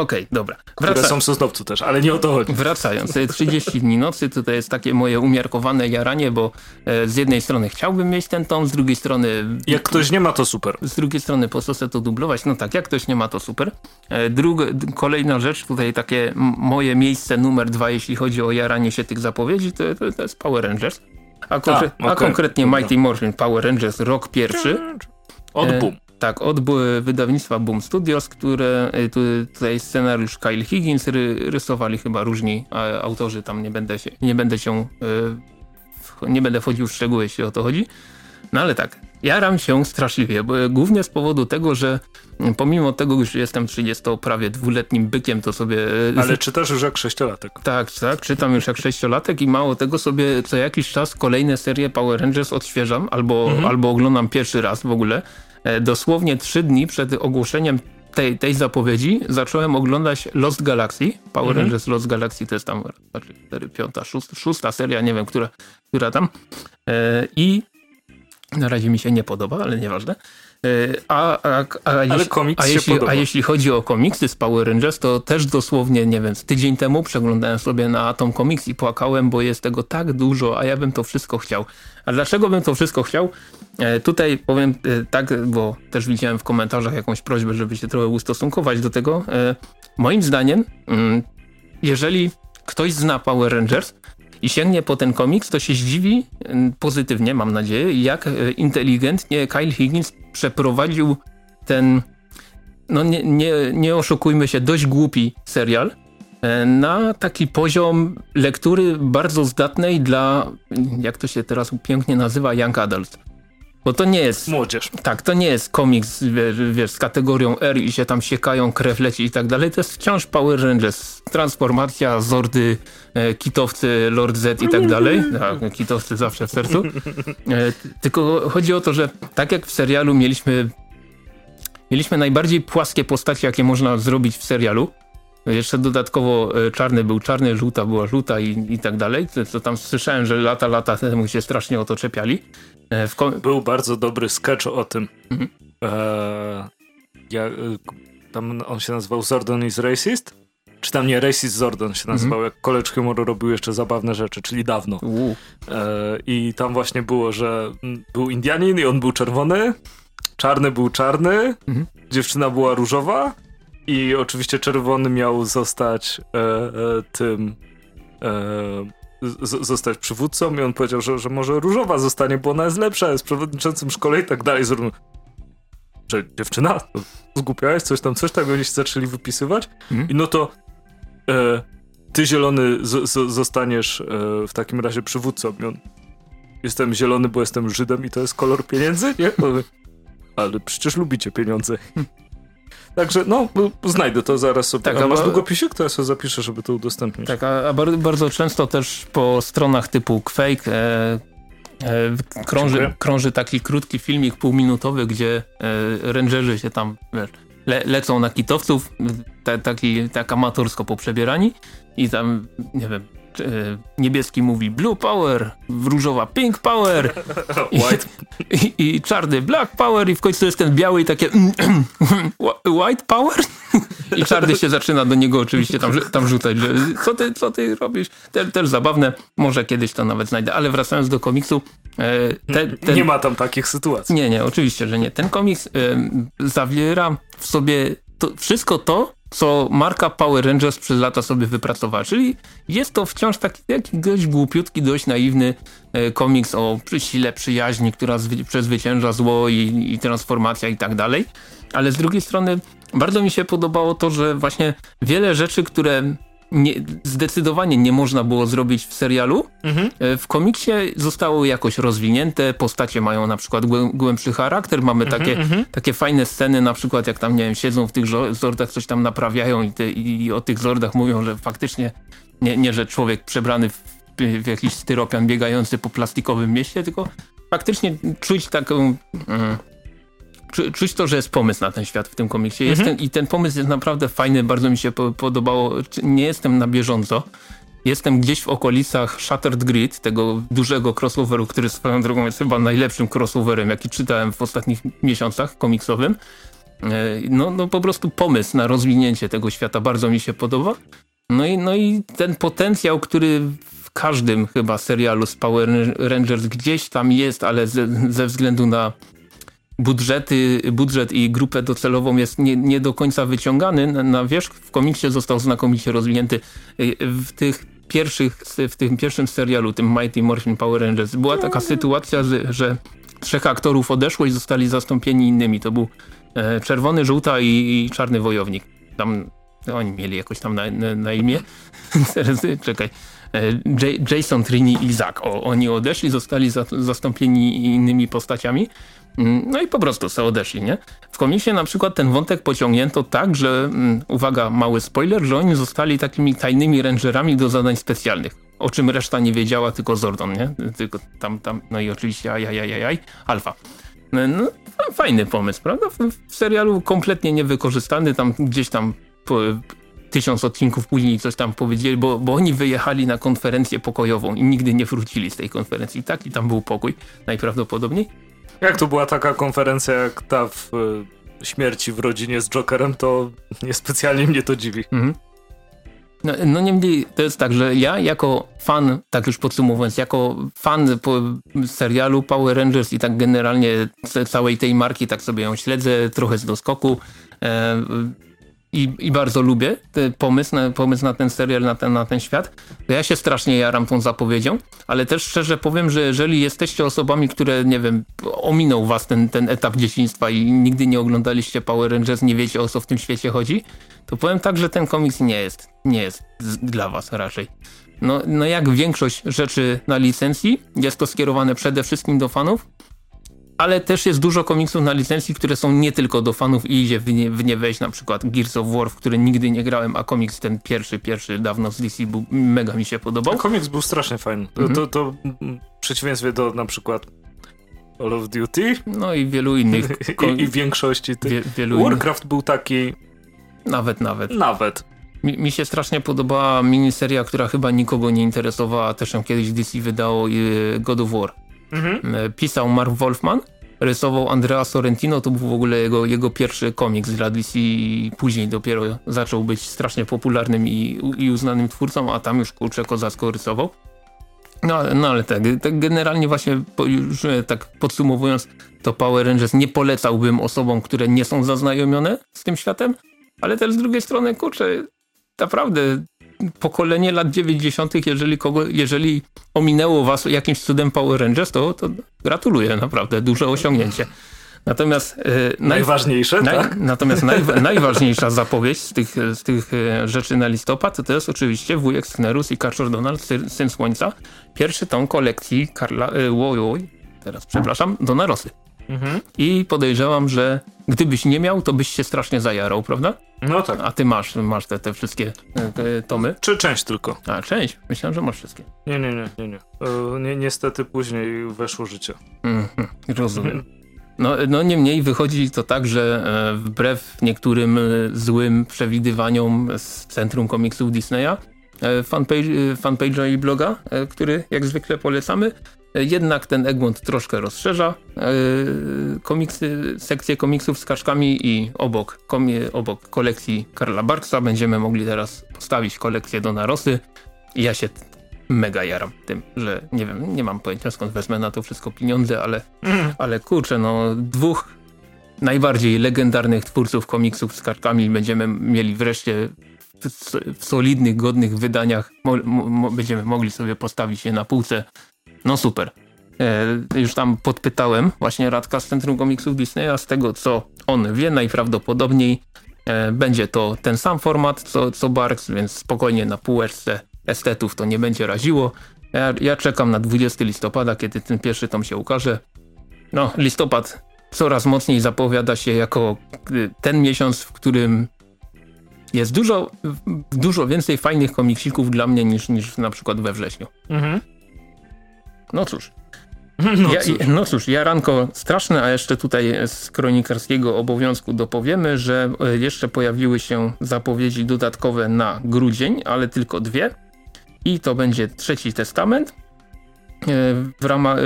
Okej, okay, dobra. Wraca... Które są w Sosnowcu też, ale nie o to chodzi. Wracając, 30 dni nocy to, to jest takie moje umiarkowane jaranie, bo e, z jednej strony chciałbym mieć ten tom, z drugiej strony... Jak ktoś nie ma, to super. Z drugiej strony po co to dublować? No tak, jak ktoś nie ma, to super. E, druga, kolejna rzecz, tutaj takie moje miejsce numer dwa, jeśli chodzi o jaranie się tych zapowiedzi, to, to, to jest Power Rangers. A, konkre a, okay. a konkretnie Mighty Morphin Power Rangers rok pierwszy. Od e, Boom. Tak, od wydawnictwa Boom Studios, które e, tu, tutaj scenariusz Kyle Higgins ry, rysowali chyba różni autorzy, tam nie będę się, nie będę się, e, nie będę wchodził w szczegóły, jeśli o to chodzi. No ale tak, jaram się straszliwie, bo głównie z powodu tego, że pomimo tego, że jestem 30 prawie dwuletnim bykiem, to sobie... E, ale czytasz już jak sześciolatek. Tak, tak, czytam już jak sześciolatek i mało tego sobie co jakiś czas kolejne serie Power Rangers odświeżam albo, mhm. albo oglądam pierwszy raz w ogóle. E, dosłownie trzy dni przed ogłoszeniem tej, tej zapowiedzi zacząłem oglądać Lost Galaxy. Power mhm. Rangers Lost Galaxy to jest tam 4, 5, 6, 6 seria, nie wiem, która, która tam. E, I na razie mi się nie podoba, ale nieważne. E, a, a, a, ale jeśli, a, jeśli, a jeśli chodzi o komiksy z Power Rangers, to też dosłownie, nie wiem, tydzień temu przeglądałem sobie na Atom Comics i płakałem, bo jest tego tak dużo, a ja bym to wszystko chciał. A dlaczego bym to wszystko chciał? E, tutaj powiem e, tak, bo też widziałem w komentarzach jakąś prośbę, żeby się trochę ustosunkować do tego. Moim zdaniem, mm, jeżeli ktoś zna Power Rangers, i sięgnie po ten komiks, to się zdziwi mm, pozytywnie, mam nadzieję, jak e, inteligentnie Kyle Higgins przeprowadził ten, no nie, nie, nie oszukujmy się, dość głupi serial e, na taki poziom lektury bardzo zdatnej dla, jak to się teraz pięknie nazywa, young adult. Bo to nie jest... Młodzież. Tak, to nie jest komiks, wiesz, wiesz, z kategorią R i się tam siekają, krew leci i tak dalej. To jest wciąż Power Rangers. Transformacja, Zordy, e, kitowcy, Lord Z i tak dalej. (laughs) Tak, kitowcy zawsze w sercu. E, tylko chodzi o to, że tak jak w serialu mieliśmy mieliśmy najbardziej płaskie postacie, jakie można zrobić w serialu. Jeszcze dodatkowo e, czarny był czarny, żółta była żółta i, i tak dalej. Co, co tam słyszałem, że lata, lata temu się strasznie o to czepiali. E, był bardzo dobry sketch o tym. Mhm. E, ja, e, tam on się nazywał Zordon is Racist? Czy tam nie, Racist Zordon się nazywał, mhm. jak College Humoru robił jeszcze zabawne rzeczy, czyli dawno. E, I tam właśnie było, że był Indianin i on był czerwony, czarny był czarny, mhm. dziewczyna była różowa i oczywiście czerwony miał zostać e, e, tym zostać przywódcą i on powiedział, że, że może różowa zostanie, bo ona jest lepsza, jest przewodniczącym szkole i tak dalej. Zrobił, że dziewczyna, zgłupiałeś coś tam, coś tak, oni się zaczęli wypisywać hmm? i no to e, ty zielony z, z, zostaniesz e, w takim razie przywódcą. I on, jestem zielony, bo jestem Żydem i to jest kolor pieniędzy? Nie? (laughs) Ale przecież lubicie pieniądze. Także no, znajdę to zaraz sobie. Tak, a masz długopisik? To ja sobie zapiszę, żeby to udostępnić. Tak, a, a bardzo często też po stronach typu Quake e, e, krąży, krąży taki krótki filmik półminutowy, gdzie e, rangerzy się tam wiesz, le, lecą na kitowców, ta, taki, tak amatorsko poprzebierani i tam, nie wiem, niebieski mówi blue power, różowa pink power (laughs) white. I, i, czarny black power i w końcu jest ten biały i takie white power i czarny się zaczyna do niego oczywiście tam, tam rzucać, że co ty, co ty robisz? Te, też zabawne, może kiedyś to nawet znajdę, ale wracając do komiksu. E, te, ten, nie ma tam takich sytuacji. Nie, nie, oczywiście, że nie. Ten komiks e, zawiera w sobie to, wszystko to, co marka Power Rangers przez lata sobie wypracowała. Czyli jest to wciąż taki dość głupiutki, dość naiwny e, komiks o sile przyjaźni, która przezwycięża zło i, i transformacja i tak dalej. Ale z drugiej strony bardzo mi się podobało to, że właśnie wiele rzeczy, które nie, zdecydowanie nie można było zrobić w serialu. Mhm. E, w komiksie zostało jakoś rozwinięte, postacie mają na przykład głębszy charakter, mamy mhm, takie, mhm. takie fajne sceny, na przykład jak tam, nie wiem, siedzą w tych zordach, coś tam naprawiają i, te, i o tych zordach mówią, że faktycznie nie, nie że człowiek przebrany w, w jakiś styropian biegający po plastikowym mieście, tylko faktycznie czuć taką... Mm, czuć to, że jest pomysł na ten świat w tym komiksie. Mhm. Ten, I ten pomysł jest naprawdę fajny, bardzo mi się podobało. Nie jestem na bieżąco. Jestem gdzieś w okolicach Shattered Grid, tego dużego crossoveru, który swoją drogą jest chyba najlepszym crossoverem, jaki czytałem w ostatnich miesiącach komiksowym. E, no, no po prostu pomysł na rozwinięcie tego świata bardzo mi się podoba. No i, no i ten potencjał, który w każdym chyba serialu z Power Rangers gdzieś tam jest, ale ze, ze względu na budżety, budżet i grupę docelową jest nie, nie do końca wyciągany na, na wierzch. W komiksie został znakomicie rozwinięty. Y, w tych pierwszych, w tym pierwszym serialu, tym Mighty Morphin Power Rangers, była taka sytuacja, że trzech aktorów odeszło i zostali zastąpieni innymi. To był e, czerwony, żółta i, i czarny wojownik. Tam oni mieli jakoś tam na, na, na imię. (laughs) Czekaj. E, J Jason, Trini i Zack. O, oni odeszli, zostali za, zastąpieni innymi postaciami. Mm, no i po prostu sobie odeszli, nie? W komiksie na przykład ten wątek pociągnięto tak, że, mm, uwaga, mały spoiler, że oni zostali takimi tajnymi rangerami do zadań specjalnych. O czym reszta nie wiedziała, tylko Zordon, nie? Tylko tam, tam, no i oczywiście ajajajajaj, Alfa. No, no, fajny pomysł, prawda? W, w, serialu kompletnie niewykorzystany, tam gdzieś tam po, tysiąc odcinków później coś tam powiedzieli, bo, bo oni wyjechali na konferencję pokojową i nigdy nie wrócili z tej konferencji. Tak, i tam był pokój najprawdopodobniej. Jak to była taka konferencja jak ta w y, śmierci w rodzinie z Jokerem, to niespecjalnie mnie to dziwi. Mhm. No, no niemniej to jest tak, że ja jako fan, tak już podsumowując, jako fan serialu Power Rangers i tak generalnie całej tej marki, tak sobie ją śledzę, trochę z doskoku. I, i bardzo lubię pomysł, na, pomysł na ten serial, na ten, na ten świat. Ja się strasznie jaram tą zapowiedzią, ale też szczerze powiem, że jeżeli jesteście osobami, które, nie wiem, ominął was ten, ten etap dzieciństwa i nigdy nie oglądaliście Power Rangers, nie wiecie o co w tym świecie chodzi, to powiem tak, że ten komiks nie jest, nie jest dla was raczej. No, no jak większość rzeczy na licencji, jest to skierowane przede wszystkim do fanów, ale też jest dużo komiksów na licencji, które są nie tylko do fanów i idzie w nie, w nie wejść, na przykład Gears of War, w który nigdy nie grałem, a komiks ten pierwszy, pierwszy dawno z DC był, mega mi się podobał. A komiks był strasznie fajny. Mhm. To, to, w przeciwieństwie do na przykład Call of Duty. No i wielu innych. (laughs) I, i większości tych. Wie, wielu Warcraft innych. był taki... Nawet, nawet. Nawet. Mi, mi, się strasznie podobała miniseria, która chyba nikogo nie interesowała, też ją kiedyś DC wydało, God of War. Mhm. E, pisał Mark Wolfman, rysował Andrea Sorrentino, to był w ogóle jego, jego pierwszy komiks dla DC i później dopiero zaczął być strasznie popularnym i, i uznanym twórcą, a tam już kurczę kozacko rysował. No, no ale tak, tak generalnie właśnie już e, tak podsumowując to Power Rangers nie polecałbym osobom, które nie są zaznajomione z tym światem, ale też z drugiej strony kurczę naprawdę pokolenie lat 90., jeżeli, kogo, jeżeli ominęło was jakimś cudem Power Rangers, to, to gratuluję, naprawdę, duże osiągnięcie. Natomiast, e, Najważniejsze, naj, tak? Natomiast naj, (laughs) najważniejsza zapowiedź z tych, z tych e, rzeczy na listopad to, jest oczywiście wujek Sknerus i Karczor Donald, Syn Słońca. Pierwszy tom kolekcji Karla, e, teraz przepraszam, Dona Rosy. Mhm. I podejrzewam, że gdybyś nie miał, to byś się strasznie zajarał, prawda? No tak. A ty masz, masz te, te wszystkie te tomy? Czy część tylko? A, część? Myślałem, że masz wszystkie. Nie, nie, nie, nie. nie. E, ni niestety później weszło życie. Mm rozumiem. No, no niemniej wychodzi to tak, że e, wbrew niektórym e, złym przewidywaniom z Centrum Komiksów Disneya, e, fanpage, fanpage'a i bloga, który jak zwykle polecamy, jednak ten Egmont troszkę rozszerza komiksy, sekcję komiksów z kaczkami i obok, obok kolekcji Karla Barksa będziemy mogli teraz postawić kolekcję do Narosy. Ja się mega jaram tym, że nie wiem, nie mam pojęcia skąd wezmę na to wszystko pieniądze, ale, mm. ale kurczę, no dwóch najbardziej legendarnych twórców komiksów z kartkami będziemy mieli wreszcie w, w solidnych, godnych wydaniach, mo, mo, będziemy mogli sobie postawić je na półce. No super. E, już tam podpytałem właśnie Radka z Centrum Komiksów Disneya, z tego co on wie, najprawdopodobniej e, będzie to ten sam format co, co Barks, więc spokojnie na półeczce estetów to nie będzie raziło. Ja, ja czekam na 20 listopada, kiedy ten pierwszy tom się ukaże. No, listopad coraz mocniej zapowiada się jako y, ten miesiąc, w którym jest dużo, dużo więcej fajnych komiksików dla mnie niż, niż na przykład we wrześniu. Mhm. No cóż. (laughs) No, ja, cóż. no cóż, jaranko straszne, a jeszcze tutaj z kronikarskiego obowiązku dopowiemy, że y, jeszcze pojawiły się zapowiedzi dodatkowe na grudzień, ale tylko dwie i to będzie Trzeci Testament e, w, ramach, e,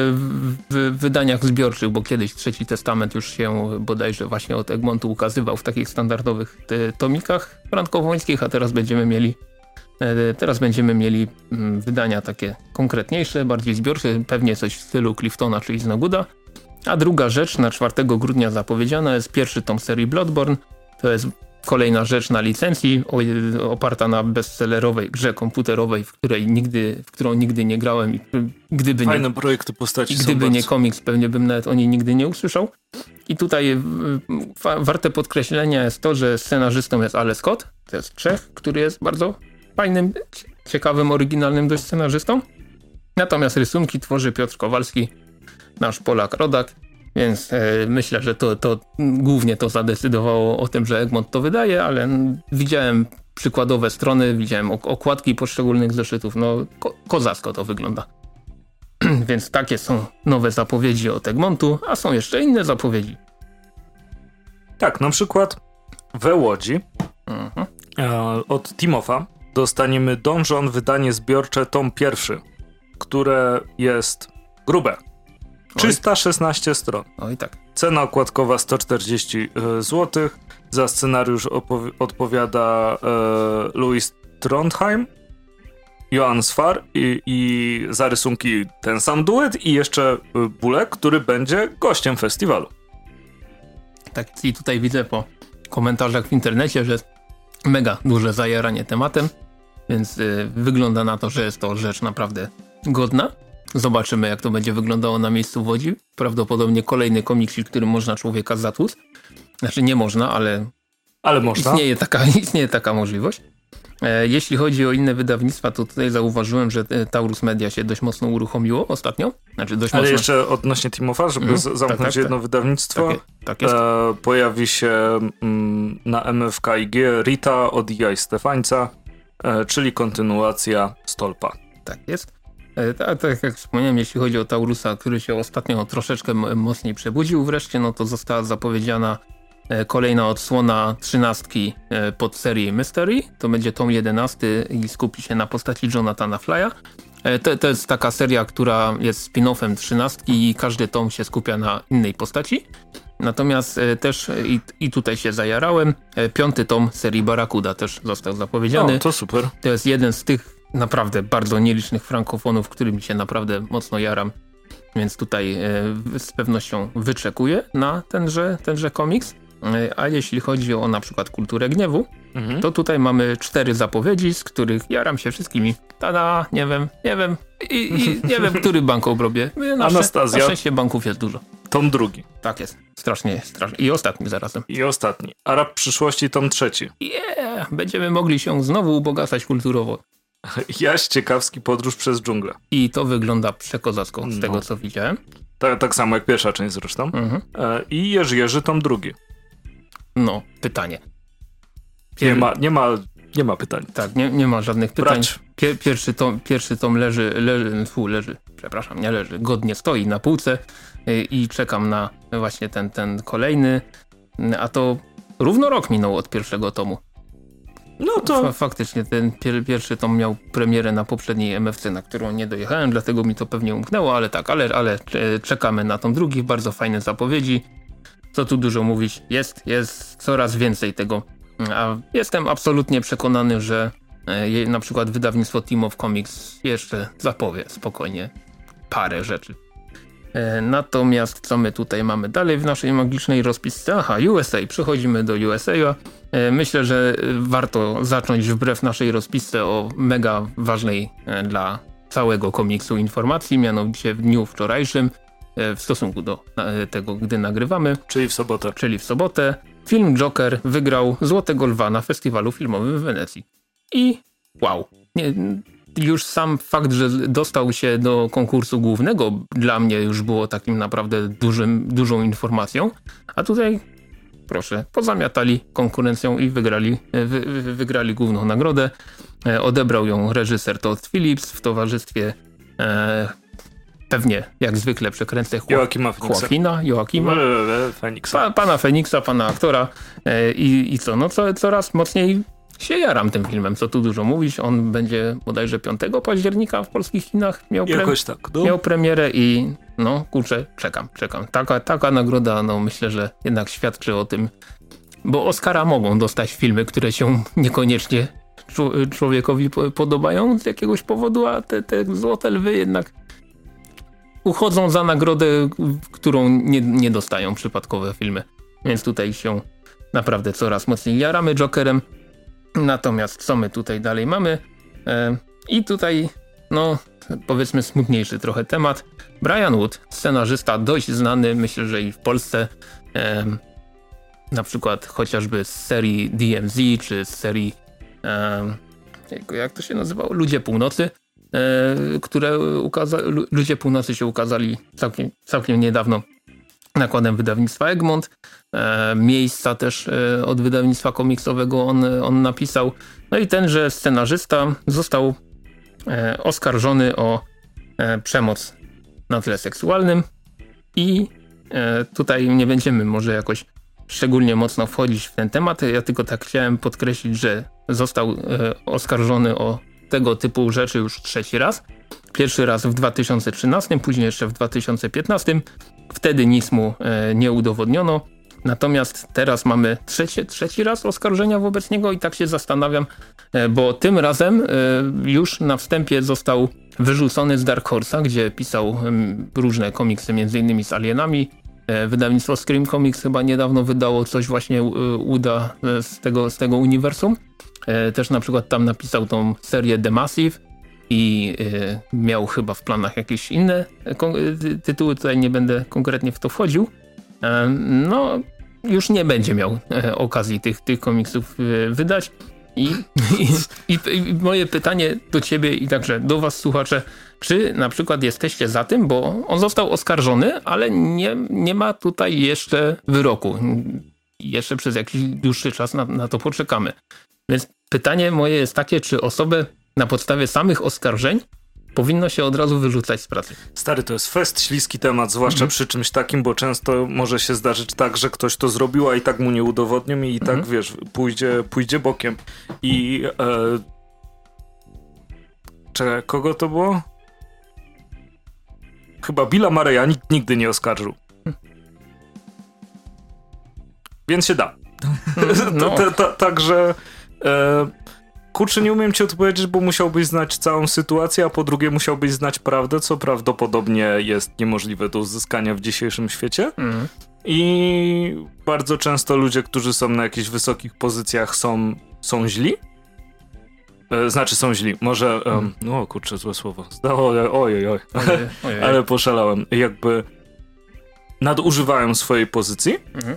w wydaniach zbiorczych, bo kiedyś Trzeci Testament już się bodajże właśnie od Egmontu ukazywał w takich standardowych tomikach frankowońskich, a teraz będziemy mieli e, Teraz będziemy mieli mm, wydania takie konkretniejsze, bardziej zbiorcze, pewnie coś w stylu Cliftona czy Iznoguda. A druga rzecz na 4 grudnia zapowiedziana jest pierwszy tom serii Bloodborne. To jest Kolejna rzecz na licencji, oparta na bestsellerowej grze komputerowej, w której nigdy, w którą nigdy nie grałem i gdyby Fajne nie, projekty postaci gdyby nie komiks, pewnie bym nawet o niej nigdy nie usłyszał. I tutaj warte podkreślenia jest to, że scenarzystą jest Ale Scott, to jest Czech, który jest bardzo fajnym, ciekawym, oryginalnym dość scenarzystą. Natomiast rysunki tworzy Piotr Kowalski, nasz Polak rodak. Więc e, myślę, że to, to głównie to zadecydowało o tym, że Egmont to wydaje, ale widziałem przykładowe strony, widziałem okładki poszczególnych zeszytów. No, ko kozacko to wygląda. (clears throat) Więc takie są nowe zapowiedzi od Egmontu, a są jeszcze inne zapowiedzi. Tak, na przykład we Łodzi mhm. e, od Timofa dostaniemy Donjon wydanie zbiorcze tom pierwszy, które jest grube 316 stron. Oj tak. Cena okładkowa 140 e, zł. Za scenariusz odpowiada e, Louis Trondheim, Johan Sfar i, i za rysunki ten sam duet i jeszcze e, Bulek, który będzie gościem festiwalu. Tak, i tutaj widzę po komentarzach w internecie, że mega duże zajaranie tematem, więc y, wygląda na to, że jest to rzecz naprawdę godna. Zobaczymy, jak to będzie wyglądało na miejscu w Łodzi. Prawdopodobnie kolejny komiksik, którym można człowieka zatłuc. Znaczy nie można, ale, ale można. Istnieje, taka, (laughs) istnieje taka możliwość. E, jeśli chodzi o inne wydawnictwa, to tutaj zauważyłem, że e, Taurus Media się dość mocno uruchomiło ostatnio. Znaczy dość Ale mocno... jeszcze odnośnie Timofa, żeby mm, zamknąć tak, tak, jedno tak. wydawnictwo, tak, tak jest. E, pojawi się mm, na MFKIG Rita od Ija Stefańca, e, czyli kontynuacja Stolpa. Tak jest. Tak, tak jak wspomniałem, jeśli chodzi o Taurusa, który się ostatnio troszeczkę mocniej przebudził wreszcie, no to została zapowiedziana kolejna odsłona trzynastki e, pod serię Mystery. To będzie tom jedenasty i skupi się na postaci Jonathana Flya. To, to jest taka seria, która jest spin-offem trzynastki i każdy tom się skupia na innej postaci. Natomiast też i, i, tutaj się zajarałem. Piąty tom serii Barakuda też został zapowiedziany. O, to super. To jest jeden z tych naprawdę bardzo nielicznych frankofonów, którymi się naprawdę mocno jaram. Więc tutaj e, z pewnością wyczekuję na tenże, tenże komiks. A jeśli chodzi o na przykład kulturę gniewu, mhm. to tutaj mamy cztery zapowiedzi, z których jaram się wszystkimi. Tada, nie wiem, nie wiem. I, i nie wiem, (laughs) który bank obrobię. Na Anastazja. Na szczęście banków jest dużo. Tom drugi. Tak jest. Strasznie, strasznie. I ostatni zarazem. I ostatni. Arab przyszłości, tom trzeci. Yeah! Będziemy mogli się znowu ubogacać kulturowo. (laughs) Jaś ciekawski podróż przez dżunglę. I to wygląda przekozacko z no. tego, co widziałem. Tak, tak samo jak pierwsza część zresztą. Mhm. E, I Jerzy Jerzy tom drugi. No, pytanie. Pier... Nie, ma, nie, ma, nie ma pytań. Tak, nie, nie ma żadnych pytań. Pier, pierwszy, tom, pierwszy tom leży, leży, fu, leży, przepraszam, nie leży, godnie stoi na półce y, i czekam na właśnie ten, ten kolejny, a to równo rok minął od pierwszego tomu. No to... Faktycznie ten pier pierwszy tom miał premierę na poprzedniej MFC, na którą nie dojechałem, dlatego mi to pewnie umknęło, ale tak, ale, ale czekamy na tą drugi, bardzo fajne zapowiedzi. Co tu dużo mówić, jest, jest coraz więcej tego. A jestem absolutnie przekonany, że e, na przykład wydawnictwo Team of Comics jeszcze zapowie spokojnie parę rzeczy. E, natomiast co my tutaj mamy dalej w naszej magicznej rozpisce? Aha, USA. Przechodzimy do USA. E, myślę, że warto zacząć wbrew naszej rozpisce o mega ważnej dla całego komiksu informacji, mianowicie w dniu wczorajszym w stosunku do tego, gdy nagrywamy. Czyli w sobotę. Czyli w sobotę. Film Joker wygrał Złotego Lwa na festiwalu filmowym w Wenecji. I wow. Nie, już sam fakt, że dostał się do konkursu głównego dla mnie już było takim naprawdę dużym, dużą informacją, a tutaj proszę, pozamiatali konkurencją i wygrali, wy, wy, wygrali główną nagrodę. E, odebrał ją reżyser Todd Phillips w towarzystwie e, pewnie jak zwykle przekręcę Joakima Joaquina, Joakima, pa, pana Feniksa, pana aktora e, i, i co, no co, coraz mocniej się jaram tym filmem, co tu dużo mówić. On będzie bodajże 5 października w polskich kinach miał, pre Jakoś tak, no. miał premierę i no kurczę, czekam, czekam. Taka, taka nagroda, no myślę, że jednak świadczy o tym, bo Oscara mogą dostać filmy, które się niekoniecznie człowiekowi podobają z jakiegoś powodu, a te, te złote lwy jednak uchodzą za nagrodę, którą nie, nie dostają przypadkowe filmy. Więc tutaj się naprawdę coraz mocniej jaramy Jokerem. Natomiast co my tutaj dalej mamy? E, I tutaj, no powiedzmy smutniejszy trochę temat. Brian Wood, scenarzysta dość znany, myślę, że i w Polsce, e, na przykład chociażby z serii DMZ, czy z serii, e, jak to się nazywało? Ludzie Północy, które ukaza- Ludzie Północy się ukazali całkiem, całkiem niedawno nakładem wydawnictwa Egmont. E, miejsca też e, od wydawnictwa komiksowego on, on napisał. No i tenże scenarzysta został e, oskarżony o e, przemoc na tle seksualnym i e, tutaj nie będziemy może jakoś szczególnie mocno wchodzić w ten temat. Ja tylko tak chciałem podkreślić, że został e, oskarżony o tego typu rzeczy już trzeci raz. Pierwszy raz w 2013, później jeszcze w 2015. Wtedy nic mu e, nie udowodniono. Natomiast teraz mamy trzeci, trzeci raz oskarżenia wobec niego i tak się zastanawiam, e, bo tym razem e, już na wstępie został wyrzucony z Dark Horse'a, gdzie pisał różne komiksy, między innymi z Alienami. Wydawnictwo Scream Comics chyba niedawno wydało coś właśnie uda z tego, z tego uniwersum. Też na przykład tam napisał tą serię The Massive, i miał chyba w planach jakieś inne tytuły, tutaj nie będę konkretnie w to wchodził. E, no, już nie będzie miał e, okazji tych, tych komiksów wydać. (laughs) I, i, I, moje pytanie do ciebie i także do was słuchacze, czy na przykład jesteście za tym, bo on został oskarżony, ale nie, nie ma tutaj jeszcze wyroku. Jeszcze przez jakiś dłuższy czas na, na to poczekamy. Więc pytanie moje jest takie, czy osobę na podstawie samych oskarżeń powinno się od razu wyrzucać z pracy. Stary, to jest fest śliski temat, zwłaszcza mhm. przy czymś takim, bo często może się zdarzyć tak, że ktoś to zrobił, a i tak mu nie udowodnią i, i tak, mhm. wiesz, pójdzie, pójdzie bokiem. I... E... Czekaj, kogo to było? Chyba Billa Mareya nikt nigdy nie oskarżył. Więc się da. (laughs) No. (laughs) Także... E Kurczę, nie umiem ci odpowiedzieć, bo musiałbyś znać całą sytuację, a po drugie musiałbyś znać prawdę, co prawdopodobnie jest niemożliwe do uzyskania w dzisiejszym świecie. Mm. I bardzo często ludzie, którzy są na jakichś wysokich pozycjach są, są źli. E, znaczy są źli. Może, um, no kurczę, złe słowo. Ojej, ojej, oj. ale, ale poszalałem. Jakby nadużywają swojej pozycji. Mm.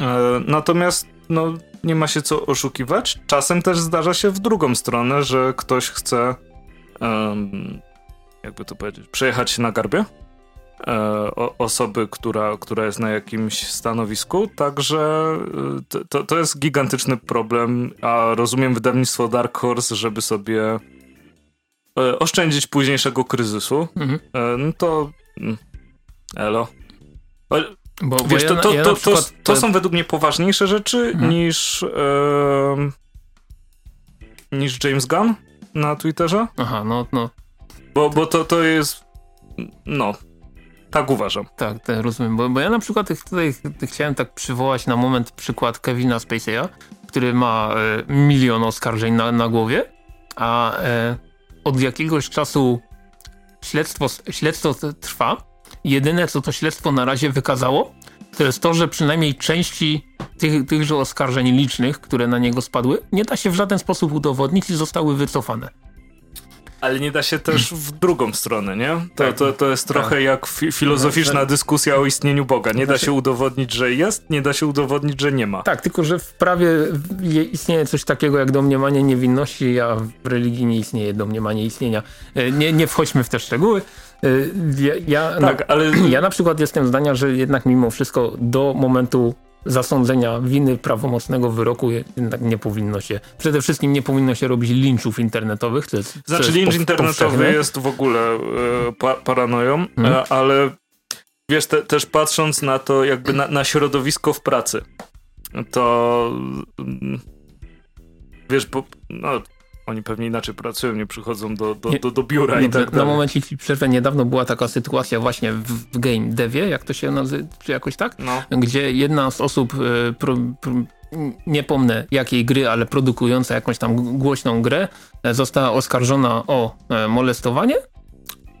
E, natomiast no, nie ma się co oszukiwać. Czasem też zdarza się w drugą stronę, że ktoś chce, um, jakby to powiedzieć, przejechać się na garbie. e, osoby, która, która jest na jakimś stanowisku, także e, to, to jest gigantyczny problem, a rozumiem wydawnictwo Dark Horse, żeby sobie e, oszczędzić późniejszego kryzysu, mhm. no to mm, elo. Bo, Wiesz, to, to, to, to, to, są według mnie poważniejsze rzeczy mhm. niż niż James Gunn na Twitterze. Aha, no, no. Bo, bo to, to jest no, tak uważam. Tak, tak rozumiem. Bo, bo ja na przykład tutaj chciałem tak przywołać na moment przykład Kevina Spacey'a, który ma e, milion oskarżeń na, na głowie, a e, od jakiegoś czasu śledztwo, śledztwo trwa. Jedyne, co to śledztwo na razie wykazało, to jest to, że przynajmniej części tych, tychże oskarżeń licznych, które na niego spadły, nie da się w żaden sposób udowodnić i zostały wycofane. Ale nie da się też w drugą stronę, nie? To, tak. to, to jest trochę tak. jak fi filozoficzna dyskusja o istnieniu Boga. Nie da się udowodnić, że jest, nie da się udowodnić, że nie ma. Tak, tylko że w prawie istnieje coś takiego jak domniemanie niewinności, a w religii nie istnieje domniemanie istnienia. E, nie, nie wchodźmy w te szczegóły. E, ja, ja, tak, no, ale... (clears throat) ja na przykład jestem zdania, że jednak mimo wszystko do momentu zasądzenia winy prawomocnego wyroku jednak nie powinno się, przede wszystkim nie powinno się robić linczów internetowych. To jest, znaczy lincz internetowy jest w ogóle e, pa paranoją, e, ale wiesz, te, też patrząc na to jakby na, na środowisko w pracy, to mm, wiesz, bo no, oni pewnie inaczej pracują, nie przychodzą do, do, do, do biura nie, i tak Na moment ci przerwę, niedawno była taka sytuacja właśnie w, w game devie, jak to się nazywa, czy jakoś tak? No. Gdzie jedna z osób, e, pro, pro, nie pomnę jakiej gry, ale produkująca jakąś tam głośną grę, e, została oskarżona o e, molestowanie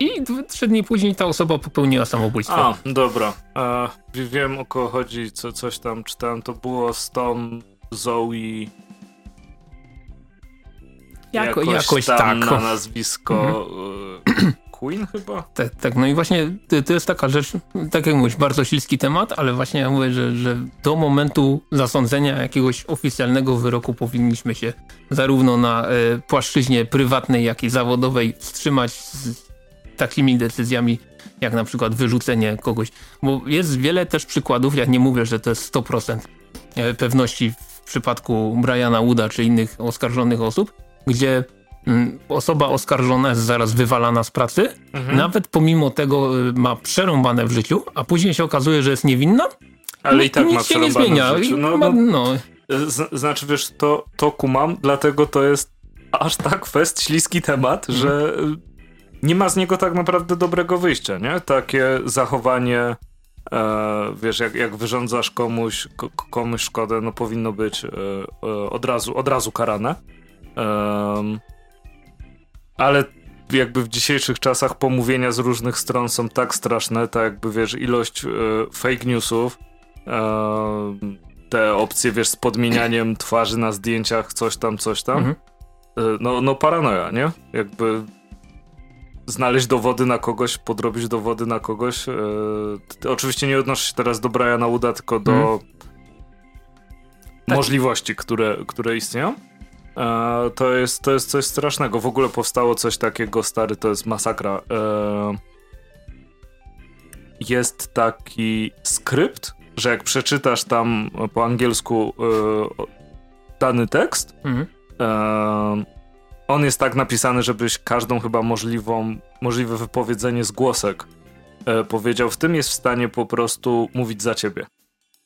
i trzy dni później ta osoba popełniła samobójstwo. A, dobra. E, wiem o kogo chodzi, co, coś tam czytałem. To było z tą Zoe jako, jakoś, jakoś tam tak. na nazwisko mhm. Queen chyba? Tak, tak, no i właśnie to, to, jest taka rzecz, tak jak mówisz, bardzo śliski temat, ale właśnie ja mówię, że, że do momentu zasądzenia jakiegoś oficjalnego wyroku powinniśmy się zarówno na e, płaszczyźnie prywatnej, jak i zawodowej wstrzymać z takimi decyzjami, jak na przykład wyrzucenie kogoś. Bo jest wiele też przykładów, ja nie mówię, że to jest 100% e, pewności w przypadku Briana Wooda czy innych oskarżonych osób, gdzie mm, osoba oskarżona jest zaraz wywalana z pracy, mhm. nawet pomimo tego y, ma przerąbane w życiu, a później się okazuje, że jest niewinna, ale i tak nic ma się nie zmienia. No, no, no. Znaczy, wiesz, to, to kumam, dlatego to jest aż tak fest śliski temat, mhm. że nie ma z niego tak naprawdę dobrego wyjścia, nie? Takie zachowanie, e, wiesz, jak, jak wyrządzasz komuś, komuś szkodę, no powinno być e, e, od, razu, od razu karane. Um, ale jakby w dzisiejszych czasach pomówienia z różnych stron są tak straszne, tak jakby wiesz, ilość e, fake newsów, e, te opcje wiesz, z podmienianiem (clears throat) twarzy na zdjęciach, coś tam, coś tam. Mhm. E, no, no paranoja, nie? Jakby znaleźć dowody na kogoś, podrobić dowody na kogoś. E, oczywiście nie odnoszę się teraz do Briana Wooda, tylko do mhm. możliwości, które, które istnieją. E, to, jest, to jest coś strasznego. W ogóle powstało coś takiego, stary, to jest masakra. E, jest taki skrypt, że jak przeczytasz tam po angielsku e, dany tekst, mhm. on jest tak napisany, żebyś każdą chyba możliwą, możliwe wypowiedzenie z głosek powiedział. W tym jest w stanie po prostu mówić za ciebie.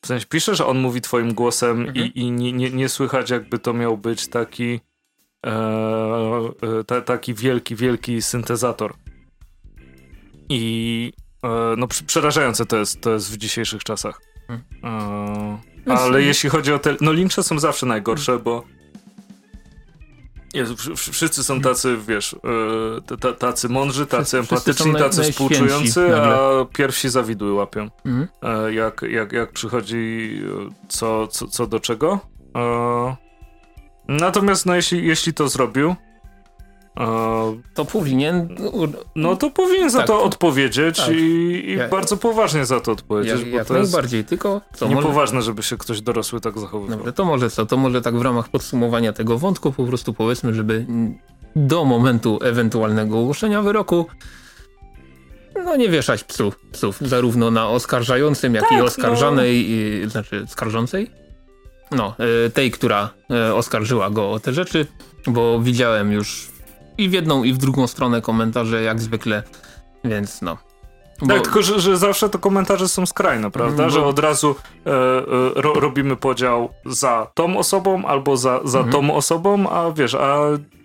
W sensie pisze, że on mówi twoim głosem mhm. i, i nie, nie, nie, słychać jakby to miał być taki e, e, taki wielki, wielki syntezator. I e, no przerażające to jest, to jest w dzisiejszych czasach. Mhm. E, ale jeśli chodzi o te... No lincze są zawsze najgorsze, bo Jezu, wszyscy są tacy, wiesz, e, tacy mądrzy, tacy empatyczni, tacy współczujący, a pierwsi zawidły łapią. Mhm. E, jak, jak, jak przychodzi co, co, co do czego. E, natomiast no, jeśli, jeśli to zrobił, to powinien. No to powinien za tak, to odpowiedzieć tak. i, i ja, bardzo poważnie za to odpowiedzieć. Jak, jak to najbardziej, tylko. Co, niepoważne, może... żeby się ktoś dorosły tak zachowywał. Dobra, to może co? To może tak w ramach podsumowania tego wątku po prostu powiedzmy, żeby do momentu ewentualnego ogłoszenia wyroku no nie wieszać psów, psów zarówno na oskarżającym, jak tak, i oskarżanej, no. i, znaczy skarżącej? No, y, tej, która y, oskarżyła go o te rzeczy, bo widziałem już i w jedną, i w drugą stronę komentarze, jak zwykle, więc no. Bo... Tak, tylko że, że, zawsze to komentarze są skrajne, prawda? Bo... Że od razu e, e, ro, robimy podział za tą osobą albo za, za mhm. tą osobą, a wiesz, a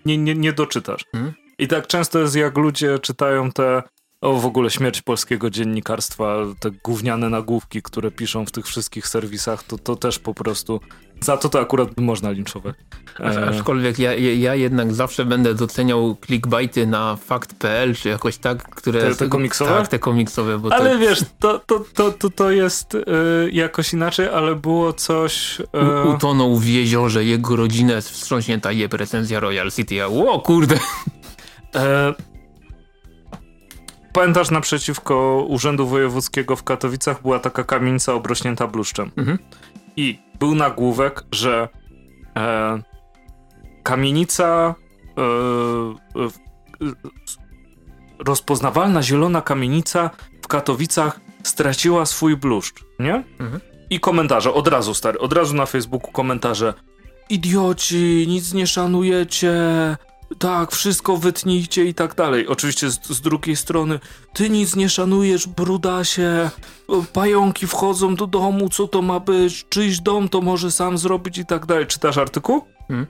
nie, nie, nie doczytasz. Mhm. I tak często jest, jak ludzie czytają te o w ogóle śmierć polskiego dziennikarstwa, te gówniane nagłówki, które piszą w tych wszystkich serwisach, to, to też po prostu za to to akurat można linczować. E... Aczkolwiek ja, ja jednak zawsze będę doceniał clickbaity na fakt.pl, czy jakoś tak, które... Te, te komiksowe? Tak, te komiksowe. Bo ale to... wiesz, to, to, to, to, to jest y, jakoś inaczej, ale było coś... Y... U, utonął w jeziorze, jego rodzinę wstrząśnięta je recenzja Royal City. O kurde! E, Pamiętasz, naprzeciwko Urzędu Wojewódzkiego w Katowicach była taka kamienica obrośnięta bluszczem. Mhm. I był nagłówek, że e, kamienica e, e, rozpoznawalna zielona kamienica w Katowicach straciła swój bluszcz, nie? Mhm. I komentarze, od razu stary, od razu na Facebooku komentarze idioci, nic nie szanujecie, tak, wszystko wytnijcie i tak dalej. Oczywiście z, z, drugiej strony, ty nic nie szanujesz, brudasie, pająki wchodzą do domu, co to ma być, czyjś dom to może sam zrobić i tak dalej. Czytasz artykuł? Hmm?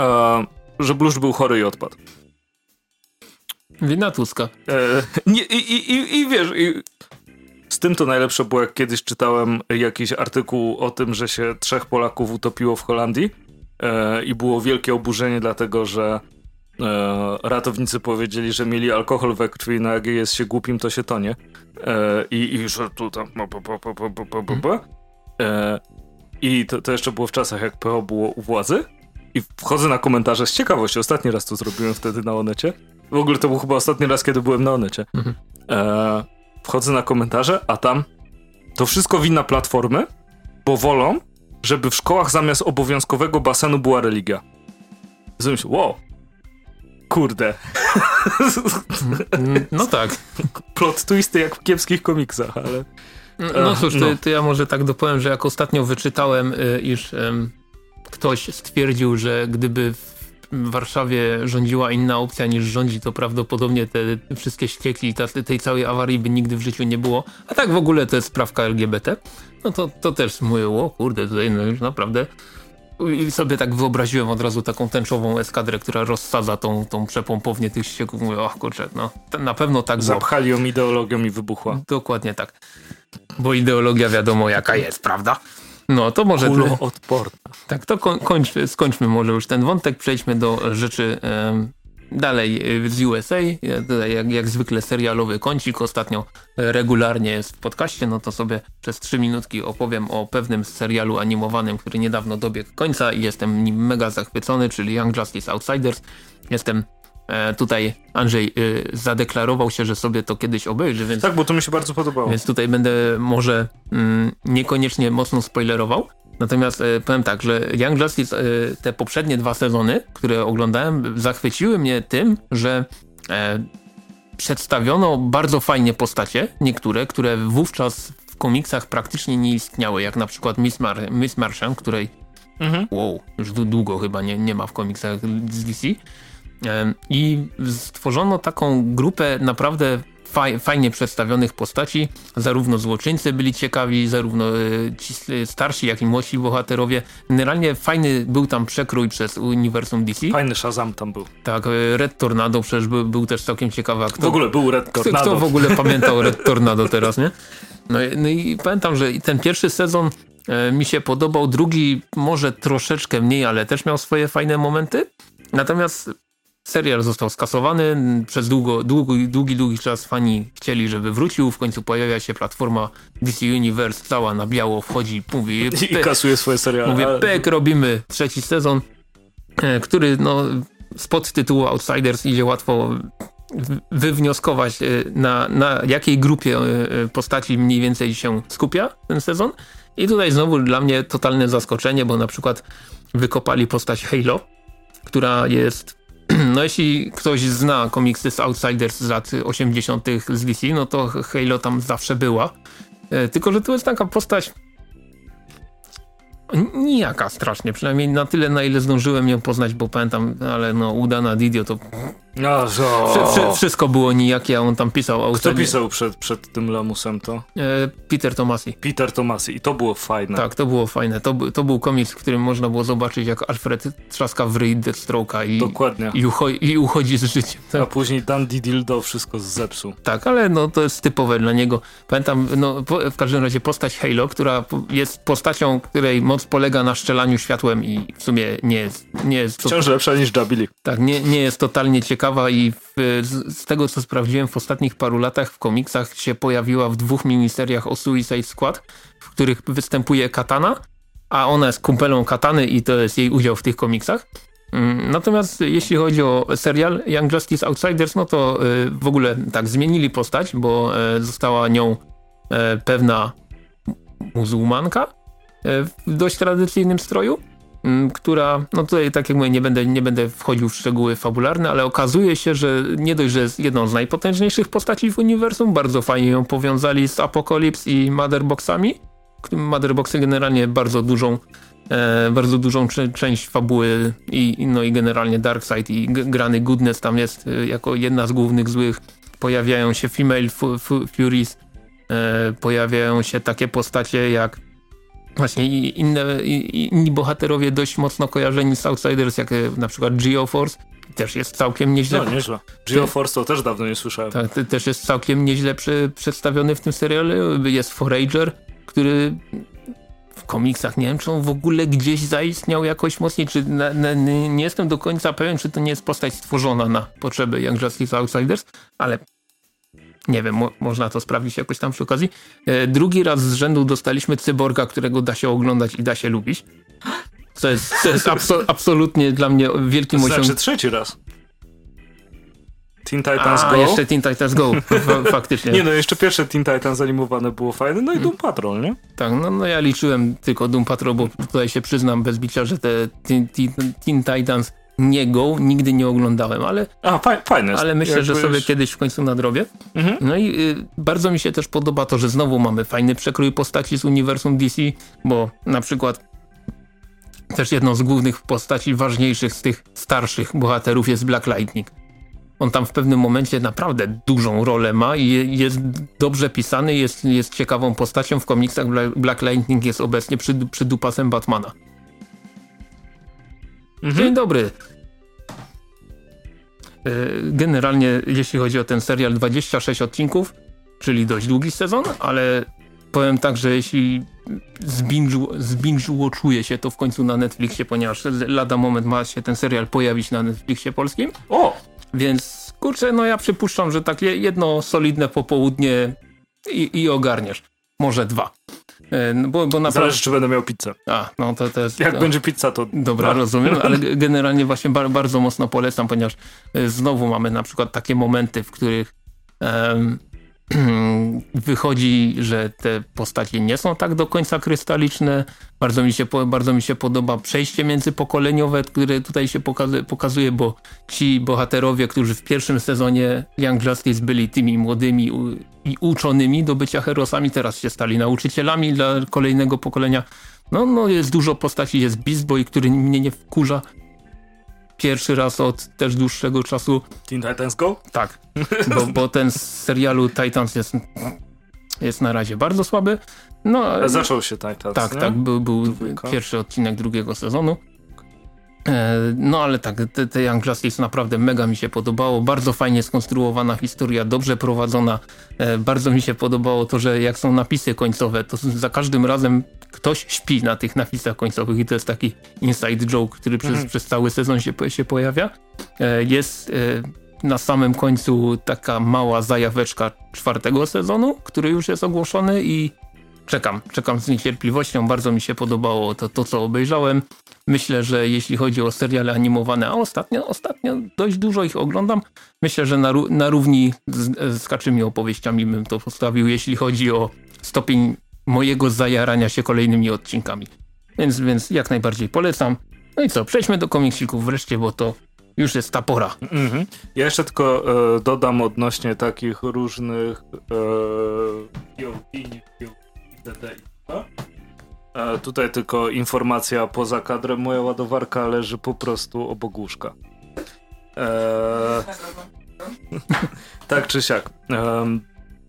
E, że Blusz był chory i odpadł. Wina Tuska. E, nie, i, i, i, I wiesz, i z tym to najlepsze było, jak kiedyś czytałem jakiś artykuł o tym, że się trzech Polaków utopiło w Holandii i było wielkie oburzenie, dlatego że e, ratownicy powiedzieli, że mieli alkohol we krwi, no jak jest się głupim, to się tonie. E, i, I że tu tam... E, I to, to jeszcze było w czasach, jak PO było u władzy. I wchodzę na komentarze z ciekawości. Ostatni raz to zrobiłem wtedy na Onecie. W ogóle to był chyba ostatni raz, kiedy byłem na Onecie. Mhm. E, wchodzę na komentarze, a tam to wszystko wina platformy, bo wolą, żeby w szkołach zamiast obowiązkowego basenu była religia. Zresztą, wow, kurde. No tak. Plot twisty jak w kiepskich komiksach, ale... No cóż, no. To, to, ja może tak dopowiem, że jak ostatnio wyczytałem, y, iż um, ktoś stwierdził, że gdyby w Warszawie rządziła inna opcja niż rządzi, to prawdopodobnie te wszystkie ściekli, ta, tej całej awarii by nigdy w życiu nie było. A tak w ogóle to jest sprawka LGBT. No to, to też mówię, o kurde, tutaj no już naprawdę i sobie tak wyobraziłem od razu taką tęczową eskadrę, która rozsadza tą, tą przepompownię tych ścieków. Mówię, och kurczę, no na pewno tak Zapchali ją ideologią i wybuchła. Dokładnie tak. Bo ideologia wiadomo jaka jest, prawda? No to może... Kuloodporna. Tak, to kończ, skończmy może już ten wątek, przejdźmy do rzeczy dalej z USA. Jak, jak zwykle serialowy kącik ostatnio regularnie jest w podcaście, no to sobie przez trzy minutki opowiem o pewnym serialu animowanym, który niedawno dobiegł końca i jestem nim mega zachwycony, czyli Young Justice Outsiders. Jestem E, tutaj Andrzej y, zadeklarował się, że sobie to kiedyś obejrzy, więc... Tak, bo to mi się bardzo podobało. Więc tutaj będę może mm, niekoniecznie mocno spoilerował. Natomiast y, powiem tak, że Young Justice, y, te poprzednie dwa sezony, które oglądałem, zachwyciły mnie tym, że e, przedstawiono bardzo fajnie postacie, niektóre, które wówczas w komiksach praktycznie nie istniały, jak na przykład Miss, Mar Miss Martian, której mhm. wow, już długo chyba nie, nie ma w komiksach z DC. I stworzono taką grupę naprawdę fajnie przedstawionych postaci. Zarówno złoczyńcy byli ciekawi, zarówno e, ci starsi, jak i młodsi bohaterowie. Generalnie fajny był tam przekrój przez uniwersum DC. Fajny Shazam tam był. Tak, e, Red Tornado przecież był, był też całkiem ciekawy. Kto, w ogóle był Red Tornado. Kto, kto w ogóle (laughs) pamiętał Red Tornado teraz, nie? No, no i pamiętam, że ten pierwszy sezon e, mi się podobał, drugi może troszeczkę mniej, ale też miał swoje fajne momenty. Natomiast Serial został skasowany, przez długo, długi, długi, długi czas fani chcieli, żeby wrócił, w końcu pojawia się platforma DC Universe, cała na biało wchodzi, mówi... I kasuje swoje seriale. Mówię, pek, robimy trzeci sezon, e, który no, spod tytułu Outsiders idzie łatwo wywnioskować, e, na, na jakiej grupie e, postaci mniej więcej się skupia ten sezon. I tutaj znowu dla mnie totalne zaskoczenie, bo na przykład wykopali postać Halo, która jest (clears throat) no jeśli ktoś zna komiksy z Outsiders z lat 80. z DC, no to Halo tam zawsze była. E, tylko, że to jest taka postać nijaka strasznie, przynajmniej na tyle, na ile zdążyłem ją poznać, bo pamiętam, ale no udana Didio to no, wszystko było nijakie, a on tam pisał. Kto pisał przed, przed tym Lamusem to? E, Peter Tomasi. Peter Tomasi i to było fajne. Tak, to było fajne. To, to był komiks, w którym można było zobaczyć, jak Alfred trzaska w ryj Deathstroke'a i, Dokładnie. I, ucho i uchodzi z życiem. Tak. A później Dan Didildo wszystko zepsuł. Tak, ale no to jest typowe dla niego. Pamiętam, no w każdym razie postać Halo, która jest postacią, której moc polega na szczelaniu światłem i w sumie nie jest... Nie jest Wciąż lepsza niż Jubilee. Tak, nie, nie jest totalnie ciekawa i w, z, tego co sprawdziłem w ostatnich paru latach w komiksach się pojawiła w dwóch miniseriach o Suicide Squad, w których występuje Katana, a ona jest kumpelą Katany i to jest jej udział w tych komiksach. Mm, natomiast jeśli chodzi o serial Young Justice Outsiders, no to y, w ogóle tak zmienili postać, bo y, została nią y, pewna muzułmanka w dość tradycyjnym stroju która, no tutaj tak jak mówię, nie będę, nie będę wchodził w szczegóły fabularne, ale okazuje się, że nie dość, że jest jedną z najpotężniejszych postaci w uniwersum, bardzo fajnie ją powiązali z Apocalypse i Motherboxami. Motherboxy generalnie bardzo dużą e, bardzo dużą część fabuły i, no i generalnie Darkseid i grany Goodness tam jest e, jako jedna z głównych złych. Pojawiają się Female Furies, e, pojawiają się takie postacie jak właśnie inne, inni bohaterowie dość mocno kojarzeni z Outsiders, jak e, na przykład Geoforce, też jest całkiem nieźle. No, nieźle. Geoforce to też dawno nie słyszałem. Tak, też jest całkiem nieźle przy, przedstawiony w tym serialu. Jest Forager, który w komiksach, nie wiem, czy on w ogóle gdzieś zaistniał jakoś mocniej, czy na, na, nie jestem do końca pewien, czy to nie jest postać stworzona na potrzeby Young Justice Outsiders, ale nie wiem, mo można to sprawdzić jakoś tam przy okazji. E, drugi raz z rzędu dostaliśmy cyborga, którego da się oglądać i da się lubić. Co jest, jest abso absolutnie dla mnie wielkim osiągnięciem. Znaczy trzeci raz. Teen Titans A, Go. jeszcze Teen Titans Go, (laughs) faktycznie. Nie no, jeszcze pierwsze Teen Titans animowane było fajne, no i Doom Patrol, nie? Tak, no, no ja liczyłem tylko Doom Patrol, bo tutaj się przyznam bez bicia, że te Teen, teen, teen Titans nie Go, nigdy nie oglądałem, ale, A, fajne ale myślę, Jakby że sobie już... kiedyś w końcu nadrobię. Mhm. No i y, bardzo mi się też podoba to, że znowu mamy fajny przekrój postaci z uniwersum DC, bo na przykład też jedną z głównych postaci ważniejszych z tych starszych bohaterów jest Black Lightning. On tam w pewnym momencie naprawdę dużą rolę ma i jest dobrze pisany, jest, jest ciekawą postacią. W komiksach Black Lightning jest obecnie przy dupasem Batmana. Mhm. Dzień dobry. E, generalnie, jeśli chodzi o ten serial, 26 czyli dość długi sezon, ale powiem tak, że jeśli zbinge-watchuje się to w końcu na Netflixie, ponieważ lada moment ma się ten serial pojawić na Netflixie polskim. O! Więc kurczę, no ja przypuszczam, że takie jedno solidne popołudnie i, i ogarniesz. Może dwa. E, no bo, bo naprawdę... Zależy, czy będę miał pizzę. A, no to, to jest... Jak to... będzie pizza, to... Dobra, rozumiem, ale (laughs) generalnie właśnie bar bardzo mocno polecam, ponieważ e, znowu mamy na przykład takie momenty, w których um, (clears throat) wychodzi, że te postacie nie są tak do końca krystaliczne. Bardzo mi się, bardzo mi się podoba przejście międzypokoleniowe, które tutaj się pokazuje, bo ci bohaterowie, którzy w pierwszym sezonie Young Justice byli tymi młodymi i uczonymi do bycia herosami, teraz się stali nauczycielami dla kolejnego pokolenia. No, no jest dużo postaci, jest Beast Boy, który mnie nie wkurza, pierwszy raz od też dłuższego czasu. Teen Titans Go? Tak, bo, bo ten z serialu Titans jest, jest na razie bardzo słaby. No, Zaczął się Titans, Tak, nie? tak, był, był pierwszy odcinek drugiego sezonu. E, no ale tak, te, Young Justice naprawdę mega mi się podobało, bardzo fajnie skonstruowana historia, dobrze prowadzona, e, bardzo mi się podobało to, że jak są napisy końcowe, to za każdym razem ktoś śpi na tych napisach końcowych i to jest taki inside joke, który przez, mhm. przez cały sezon się, się pojawia. E, jest na samym końcu taka mała zajaweczka czwartego sezonu, który już jest ogłoszony i czekam, czekam z niecierpliwością, bardzo mi się podobało to, to co obejrzałem. Myślę, że jeśli chodzi o seriale animowane, a ostatnio, ostatnio dość dużo ich oglądam, myślę, że na, na równi z, z kaczymi opowieściami bym to postawił, jeśli chodzi o stopień mojego zajarania się kolejnymi odcinkami. Więc, więc jak najbardziej polecam. No i co, przejdźmy do komiksików wreszcie, bo to Już jest ta pora. Mhm. Ja jeszcze tylko e, dodam odnośnie takich różnych e, POV, e, Tutaj tylko informacja poza kadrem. Moja ładowarka leży po prostu obok łóżka. E, (laughs) tak czy siak. E,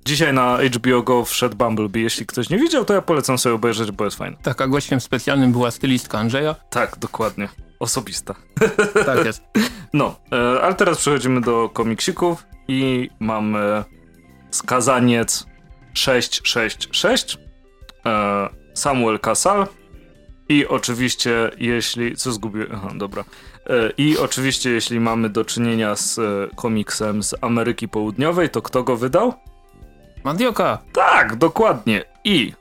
dzisiaj na HBO Go wszedł Bumblebee. Jeśli ktoś nie widział, to ja polecam sobie obejrzeć, bo jest fajny. Tak, a gościem specjalnym była stylistka Andrzeja. Tak, dokładnie. Osobista. Tak jest. (laughs) No, e, ale teraz przechodzimy do komiksików i mamy Skazaniec 666, e, Samuel Casal i oczywiście jeśli... Co zgubiłem? Aha, dobra. E, I oczywiście jeśli mamy do czynienia z komiksem z Ameryki Południowej, to kto go wydał? Mandioka! Tak, dokładnie. I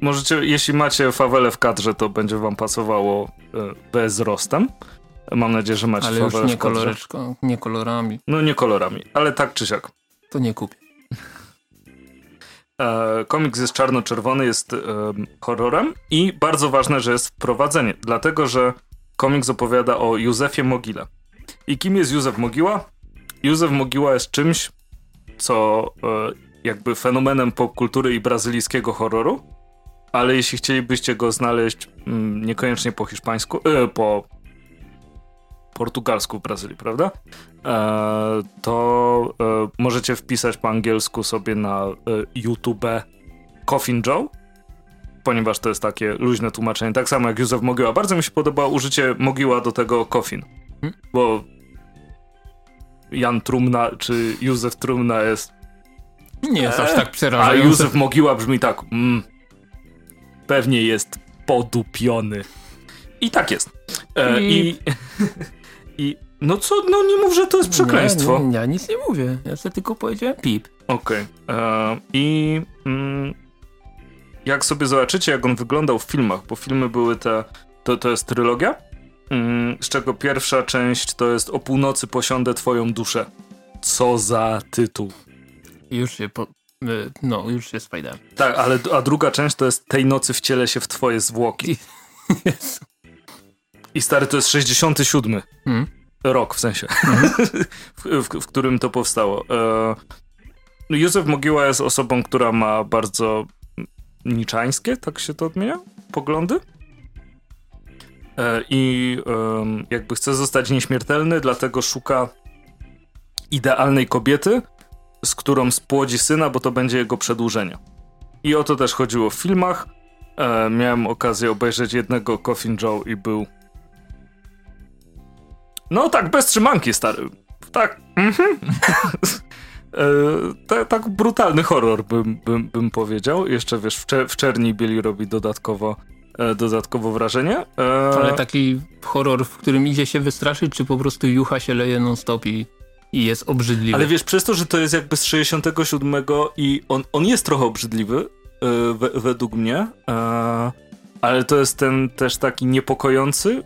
możecie, jeśli macie fawelę w kadrze, to będzie wam pasowało bez rostem. Mam nadzieję, że macie Ale już nie koloreczką, nie kolorami. No nie kolorami, ale tak czy siak. To nie kupię. E, komiks jest czarno-czerwony, jest e, horrorem i bardzo ważne, że jest wprowadzenie, dlatego że komiks opowiada o Józefie Mogile. I kim jest Józef Mogiła? Józef Mogiła jest czymś, co e, jakby fenomenem popkultury i brazylijskiego horroru, ale jeśli chcielibyście go znaleźć mm, niekoniecznie po hiszpańsku, po portugalsku w Brazylii, prawda? E, to e, możecie wpisać po angielsku sobie na e, YouTube Coffin Joe, ponieważ to jest takie luźne tłumaczenie, tak samo jak Józef Mogiła. Bardzo mi się podoba użycie Mogiła do tego Coffin, hmm? bo Jan Trumna czy Józef Trumna jest nie jest aż tak przerażający. A Józef Mogiła brzmi tak mm, pewnie jest podupiony. I tak jest. E, I... i... (laughs) I no co, no nie mów, że to jest przekleństwo. Nie, nie, ja nic nie mówię, ja sobie tylko powiedziałem pip. Okej. Okay. E, I mm, jak sobie zobaczycie, jak on wyglądał w filmach, bo filmy były te, to, to jest trylogia, mm, z czego pierwsza część to jest O północy posiądę twoją duszę. Co za tytuł. Już się po, e, no, już się spajdałem. Tak, ale a druga część to jest Tej nocy wcielę się w twoje zwłoki. (laughs) Jezu. I stary, to jest 67 mm. rok w sensie, mm. (laughs) w, w, w, którym to powstało. E, Józef Mogiła jest osobą, która ma bardzo niczańskie, tak się to odmienia, poglądy. E, I e, jakby chce zostać nieśmiertelny, dlatego szuka idealnej kobiety, z którą spłodzi syna, bo to będzie jego przedłużenie. I o to też chodziło w filmach. E, miałem okazję obejrzeć jednego Coffin Joe i był no tak, bez trzymanki, stary. Tak. Mhm. (laughs) e, tak brutalny horror bym, bym, bym powiedział. Jeszcze wiesz, w, czer w czerni bieli robi dodatkowo, e, dodatkowo wrażenie. E... Ale taki horror, w którym idzie się wystraszyć, czy po prostu jucha się leje non-stop i, i jest obrzydliwy? Ale wiesz, przez to, że to jest jakby z 67 i on, on jest trochę obrzydliwy, e, we, według mnie, e, ale to jest ten też taki niepokojący,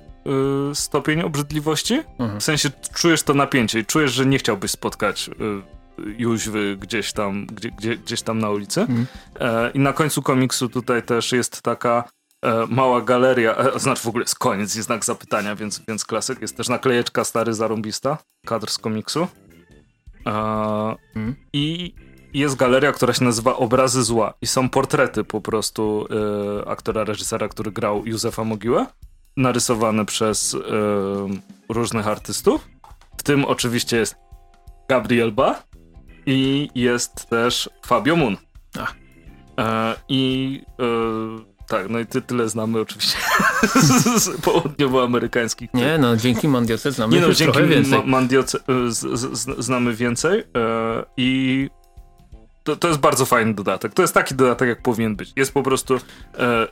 y, stopień obrzydliwości. Mhm. W sensie czujesz to napięcie i czujesz, że nie chciałbyś spotkać y, Jóźwy gdzieś tam, gdzie, gdzie, gdzieś tam na ulicy. Mhm. E, I na końcu komiksu tutaj też jest taka e, mała galeria, e, znaczy w ogóle jest koniec, jest znak zapytania, więc, więc klasyk. Jest też naklejeczka stary zarąbista, kadr z komiksu. E, mhm. I jest galeria, która się nazywa Obrazy Zła i są portrety po prostu e, aktora, reżysera, który grał Józefa Mogiłę narysowane przez różnych artystów. W tym oczywiście jest Gabriel Ba i jest też Fabio Moon. E, I e, tak, no i ty, tyle znamy oczywiście (laughs) z południowoamerykańskich. Nie, no dzięki Mandioce znamy Nie, no, dzięki trochę więcej. Ma Mandioce z, z, znamy więcej e, i to, to jest bardzo fajny dodatek. To jest taki dodatek, jak powinien być. Jest po prostu e,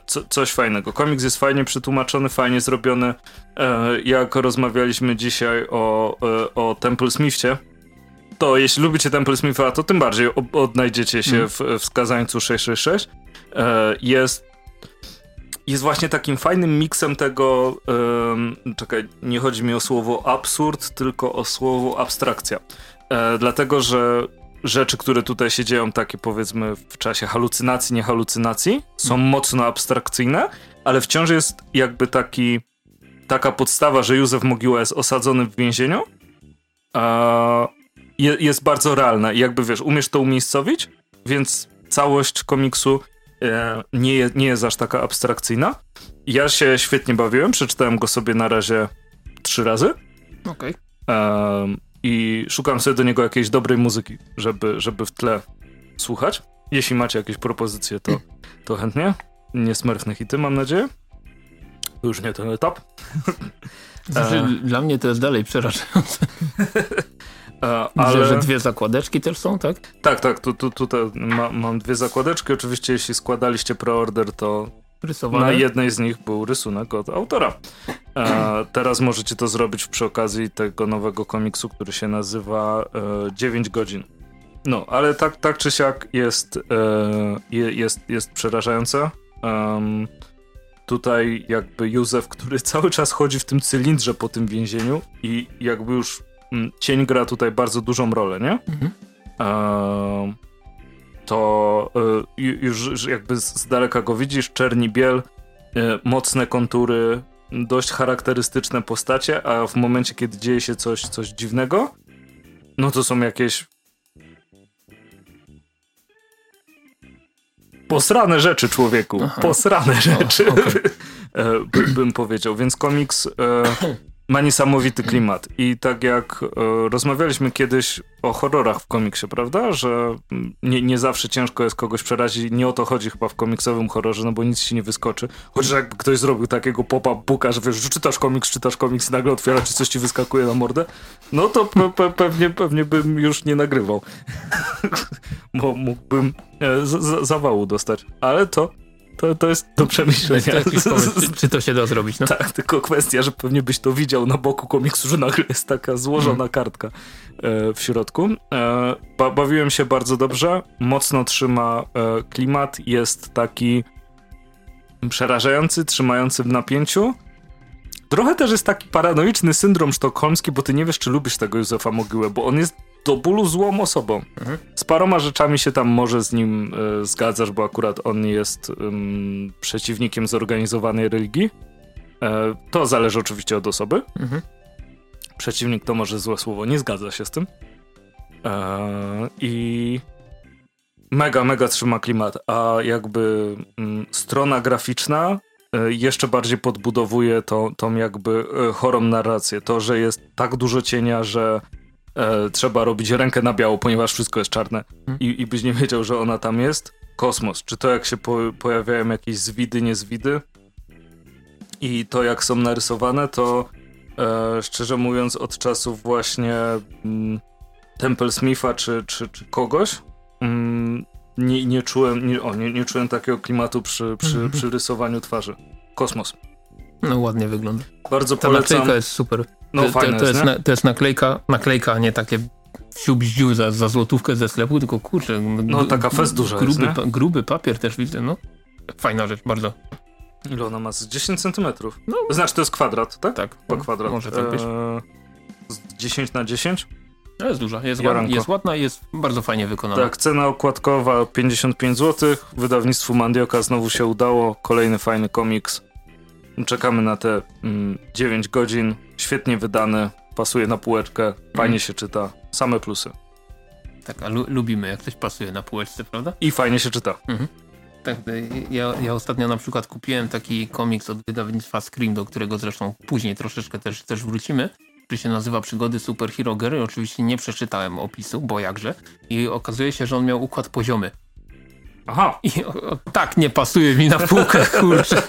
co, coś fajnego. Komiks jest fajnie przetłumaczony, fajnie zrobiony. E, jak rozmawialiśmy dzisiaj o, e, o Temple Smithie, to jeśli lubicie Temple Smitha, to tym bardziej odnajdziecie się mm. w, w Skazańcu 666. E, jest jest właśnie takim fajnym miksem tego, um, czekaj, nie chodzi mi o słowo absurd, tylko o słowo abstrakcja. E, dlatego, że rzeczy, które tutaj się dzieją, takie powiedzmy w czasie halucynacji, nie halucynacji, są hmm. mocno abstrakcyjne, ale wciąż jest jakby taki, taka podstawa, że Józef Mogiła jest osadzony w więzieniu e, jest bardzo realna i jakby wiesz, umiesz to umiejscowić, więc całość komiksu e, nie, je, nie jest aż taka abstrakcyjna. Ja się świetnie bawiłem, przeczytałem go sobie na razie trzy razy. Okej. Okay. I szukam sobie do niego jakiejś dobrej muzyki, żeby, żeby w tle słuchać. Jeśli macie jakieś propozycje, to, to chętnie. Niesmerfne hity, mam nadzieję. To już nie ten etap. Znaczy, e... Dla mnie to jest dalej przerażające. (laughs) E, ale... Że, dwie zakładeczki też są, tak? Tak, tak. Tu, tu, tutaj ma, mam dwie zakładeczki. Oczywiście, jeśli składaliście preorder, to Rysowane? na jednej z nich był rysunek od autora. E, teraz możecie to zrobić przy okazji tego nowego komiksu, który się nazywa e, 9 godzin. No, ale tak, tak czy siak jest, e, jest, jest przerażające. Um, tutaj jakby Józef, który (laughs) cały czas chodzi w tym cylindrze po tym więzieniu i jakby już Mm, cień gra tutaj bardzo dużą rolę, nie? Mhm. E, to e, już jakby z daleka go widzisz, czerni biel, e, mocne kontury, dość charakterystyczne postacie, a w momencie, kiedy dzieje się coś, coś dziwnego, no to są jakieś posrane rzeczy człowieku, Aha. posrane rzeczy, o, okay. (laughs) E, bym powiedział. Więc komiks (clears throat) ma niesamowity klimat. I tak jak e, rozmawialiśmy kiedyś o horrorach w komiksie, prawda? Że nie, nie zawsze ciężko jest kogoś przerazić. Nie o to chodzi chyba w komiksowym horrorze, no bo nic ci nie wyskoczy. Chociaż jakby ktoś zrobił takiego pop-up booka, że wiesz, że czytasz komiks, czytasz komiks i nagle otwiera ci coś ci wyskakuje na mordę, no to pe pe pewnie, pewnie bym już nie nagrywał. (laughs) bo mógłbym e, zawału dostać. Ale to to, to jest do przemyślenia. (laughs) Pomysł, czy to się da zrobić, no? Tak, tylko kwestia, że pewnie byś to widział na boku komiksu, że nagle jest taka złożona hmm. kartka e, w środku. E, ba bawiłem się bardzo dobrze, mocno trzyma e, klimat, jest taki przerażający, trzymający w napięciu. Trochę też jest taki paranoiczny syndrom sztokholmski, bo ty nie wiesz, czy lubisz tego Józefa Mogiłę, bo on jest do bólu złą osobą. Mhm. Z paroma rzeczami się tam może z nim y, zgadzasz, bo akurat on jest y, przeciwnikiem zorganizowanej religii. E, to zależy oczywiście od osoby. Mhm. Przeciwnik to może złe słowo, nie zgadza się z tym. E, I mega, mega trzyma klimat, a jakby mm, strona graficzna jeszcze bardziej podbudowuje tą, tą jakby chorą narrację. To, że jest tak dużo cienia, że e, trzeba robić rękę na biało, ponieważ wszystko jest czarne hmm. I, i byś nie wiedział, że ona tam jest. Kosmos. Czy to jak się po, pojawiają jakieś zwidy, niezwidy i to jak są narysowane, to e, szczerze mówiąc od czasów właśnie mm, Temple Smitha czy, czy, czy kogoś mm, nie, nie, czułem, nie, o, nie, nie czułem takiego klimatu przy, przy, mm -hmm. przy rysowaniu twarzy. Kosmos. No ładnie wygląda. Bardzo Ta polecam. Ta jest super. No, to, fajne to, to jest, na, to jest naklejka, naklejka, a nie takie wsiu za, za złotówkę ze sklepu, tylko kurczę. No taka fest duża gruby, jest, pa, gruby papier też widzę, no. Fajna rzecz, bardzo. Ile ona ma? Z 10 centymetrów. No. Znaczy to jest kwadrat, tak? Tak. Po no, kwadrat. Może tak być. Eee, 10 na 10? No jest duża, jest, ładna, jest ładna i jest bardzo fajnie wykonana. Tak, cena okładkowa 55 zł. Wydawnictwu Mandioka znowu się udało. Kolejny fajny komiks. Czekamy na te mm, 9 godzin. Świetnie wydany, pasuje na półeczkę, fajnie mm. się czyta. Same plusy. Tak, a lu lubimy jak coś pasuje na półeczce, prawda? I fajnie się czyta. Mhm. Tak, ja, ja ostatnio na przykład kupiłem taki komiks od wydawnictwa Scream, do którego zresztą później troszeczkę też, też wrócimy, który się nazywa Przygody Superhero Gary. Oczywiście nie przeczytałem opisu, bo jakże. I okazuje się, że on miał układ poziomy. Aha. I o, o, tak nie pasuje mi na półkę, (laughs) kurczę.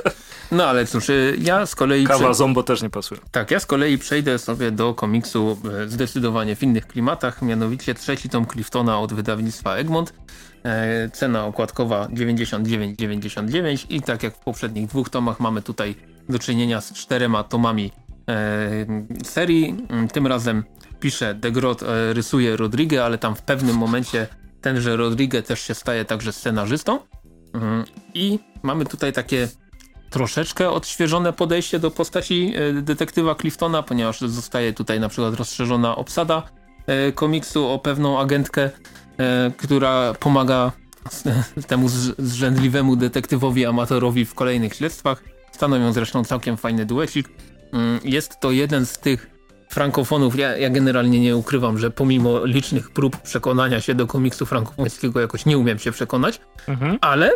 No ale cóż, y, ja z kolei... Kawa prze... Zombo też nie pasuje. Tak, ja z kolei przejdę sobie do komiksu e, zdecydowanie w innych klimatach, mianowicie trzeci tom Cliftona od wydawnictwa Egmont. E, cena okładkowa 99,99 i tak jak w poprzednich dwóch tomach mamy tutaj do czynienia z czterema tomami e, serii. Mm, tym razem pisze Degrot, e, rysuje Rodriguez, ale tam w pewnym momencie tenże Rodriguez też się staje także scenarzystą. Mm, I mamy tutaj takie troszeczkę odświeżone podejście do postaci e, detektywa Cliftona, ponieważ zostaje tutaj na przykład rozszerzona obsada e, komiksu o pewną agentkę, e, która pomaga (laughs) temu zrzędliwemu detektywowi amatorowi w kolejnych śledztwach. Stanowią zresztą całkiem fajny duecik. Mm, jest to jeden z tych frankofonów, ja, ja generalnie nie ukrywam, że pomimo licznych prób przekonania się do komiksu frankofońskiego jakoś nie umiem się przekonać, mhm. ale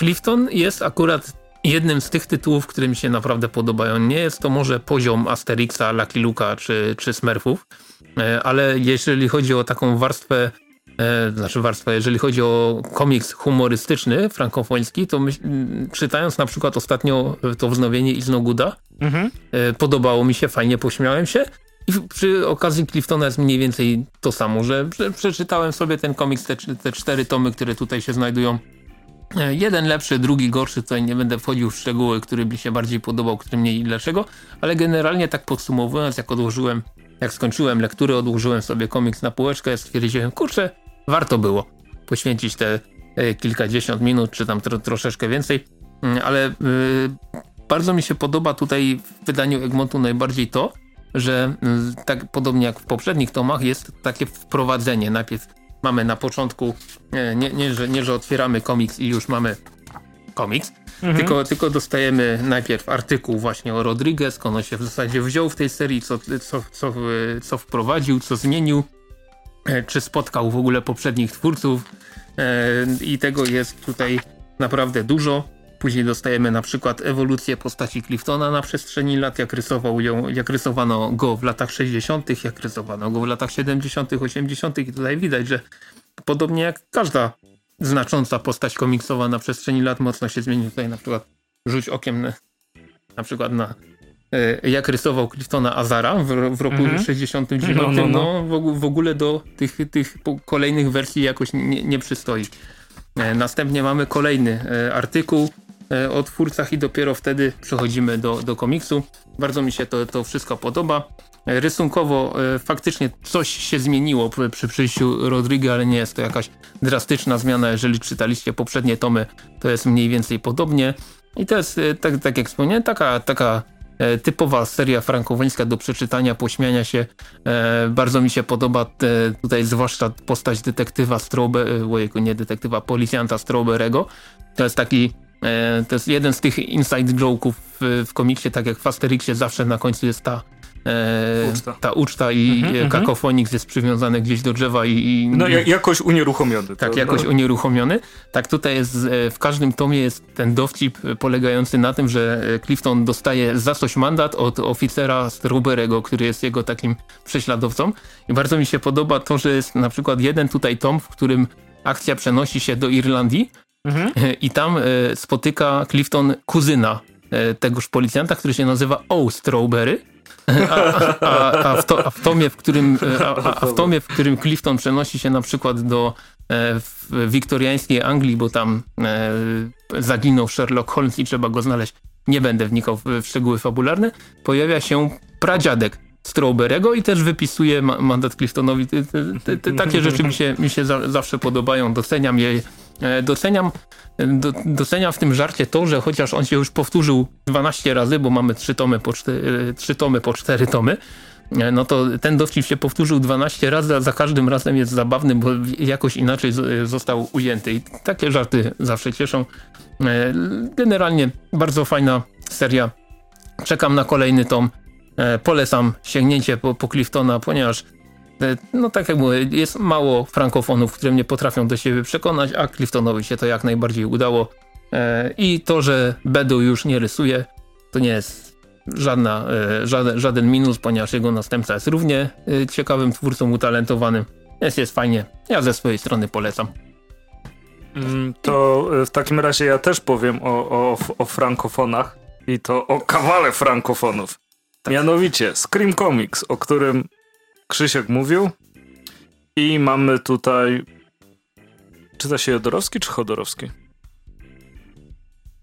Clifton jest akurat jednym z tych tytułów, które mi się naprawdę podobają. Nie jest to może poziom Asterixa, Lucky Luka czy, czy Smurfów, e, ale jeżeli chodzi o taką warstwę e, znaczy warstwę, jeżeli chodzi o komiks humorystyczny, frankofoński, to myśl, czytając na przykład ostatnio to wznowienie Iznoguda, mhm. E, podobało mi się, fajnie pośmiałem się i przy okazji Cliftona jest mniej więcej to samo, że, przeczytałem sobie ten komiks, te, te cztery tomy, które tutaj się znajdują jeden lepszy, drugi gorszy, tutaj nie będę wchodził w szczegóły, który mi się bardziej podobał, który mniej i dlaczego, ale generalnie tak podsumowując, jak odłożyłem, jak skończyłem lekturę, odłożyłem sobie komiks na półeczkę, stwierdziłem, kurczę, warto było poświęcić te e, kilkadziesiąt minut, czy tam tro, troszeczkę więcej, mm, ale y, bardzo mi się podoba tutaj w wydaniu Egmontu najbardziej to, że y, tak podobnie jak w poprzednich tomach jest takie wprowadzenie. Najpierw mamy na początku, nie, nie, nie, że, nie że otwieramy komiks i już mamy komiks, mhm. tylko, tylko dostajemy najpierw artykuł właśnie o Rodriguez, skąd on się w zasadzie wziął w tej serii, co, co, co, co wprowadził, co zmienił, e, czy spotkał w ogóle poprzednich twórców e, i tego jest tutaj naprawdę dużo. Później dostajemy na przykład ewolucję postaci Cliftona na przestrzeni lat, jak, rysował ją, jak rysowano go w latach 60., jak rysowano go w latach 70., 80. i tutaj widać, że podobnie jak każda znacząca postać komiksowa na przestrzeni lat mocno się zmienił. Tutaj na przykład rzuć okiem na, na przykład na e, jak rysował Cliftona Azara w, w roku -hmm. 69, no, no, no. no w, ogóle do tych, tych kolejnych wersji jakoś nie, nie przystoi. E, następnie mamy kolejny e, artykuł o twórcach i dopiero wtedy przechodzimy do, do komiksu. Bardzo mi się to, to wszystko podoba. E, rysunkowo e, faktycznie coś się zmieniło przy, przy przyjściu Rodrigo, ale nie jest to jakaś drastyczna zmiana. Jeżeli czytaliście poprzednie tomy, to jest mniej więcej podobnie. I to jest, tak, tak jak wspomniałem, taka, taka typowa seria frankowońska do przeczytania, pośmiania się. bardzo mi się podoba tutaj zwłaszcza postać detektywa Strobe, ojejku, nie detektywa, policjanta Stroberego. To jest taki E, to jest jeden z tych inside joke'ów w, w komiksie, tak jak w Asterixie zawsze na końcu jest ta e, uczta. ta uczta i mm -hmm, kakofonix jest przywiązany gdzieś do drzewa i... i no jakoś unieruchomiony. Tak, to, jakoś no. unieruchomiony. Tak tutaj jest, e, w każdym tomie jest ten dowcip polegający na tym, że Clifton dostaje za coś mandat od oficera Strawberry'ego, który jest jego takim prześladowcą i bardzo mi się podoba to, że jest na przykład jeden tutaj tom, w którym akcja przenosi się do Irlandii, Mhm. I tam e, spotyka Clifton kuzyna e, tegoż policjanta, który się nazywa O. Strawberry. (laughs) A, a, a, w to, a, w tomie, w którym, e, a, w tomie, w którym Clifton przenosi się na przykład do w wiktoriańskiej Anglii, bo tam zaginął Sherlock Holmes i trzeba go znaleźć. Nie będę wnikał w, w szczegóły fabularne. Pojawia się pradziadek Strawberry'ego i też wypisuje mandat Cliftonowi. Te, te, te, takie rzeczy mi się, mi się za, zawsze podobają, doceniam je E, doceniam, do, doceniam w tym żarcie to, że chociaż on się już powtórzył 12 razy, bo mamy 3 tomy po 4, 3 tomy, po 4 tomy, e, no to ten dowcip się powtórzył 12 razy, a za każdym razem jest zabawny, bo jakoś inaczej został ujęty. I takie żarty zawsze cieszą. E, generalnie bardzo fajna seria. Czekam na kolejny tom. Polecam sięgnięcie po, po Cliftona, ponieważ E, no tak jak mówię, jest mało frankofonów, które mnie potrafią do siebie przekonać, a Cliftonowi się to jak najbardziej udało. E, I to, że Bedu już nie rysuje, to nie jest żadna, e, żaden, żaden minus, ponieważ jego następca jest równie ciekawym twórcą, utalentowanym. Jest, jest fajnie. Ja ze swojej strony polecam. Mm, to w takim razie ja też powiem o, o, o frankofonach i to o kawale frankofonów. Tak. Mianowicie Scream Comics, o którym Krzysiek mówił. I mamy tutaj. Czyta się Jodorowski czy Chodorowski?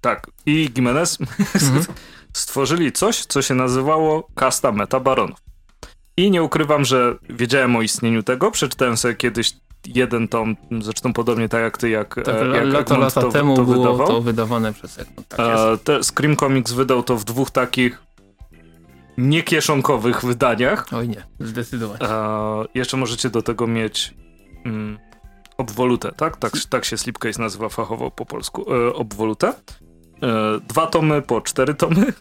Tak. I Jimenez (laughs) mhm. stworzyli coś, co się nazywało Kasta Meta Baronów. I nie ukrywam, że wiedziałem o istnieniu tego. Przeczytałem sobie kiedyś jeden tom, zresztą podobnie tak jak ty, jak, tak, jak lata, lata to, temu to było wydawał. to wydawane przez Egmont. Tak e, Scream Comics wydał to w dwóch takich niekieszonkowych wydaniach. Oj nie, zdecydowanie. E, jeszcze możecie do tego mieć mm, obwolutę, tak? tak? Tak się Slipcase nazywa fachowo po polsku. E, obwolutę. E, dwa tomy po cztery tomy e,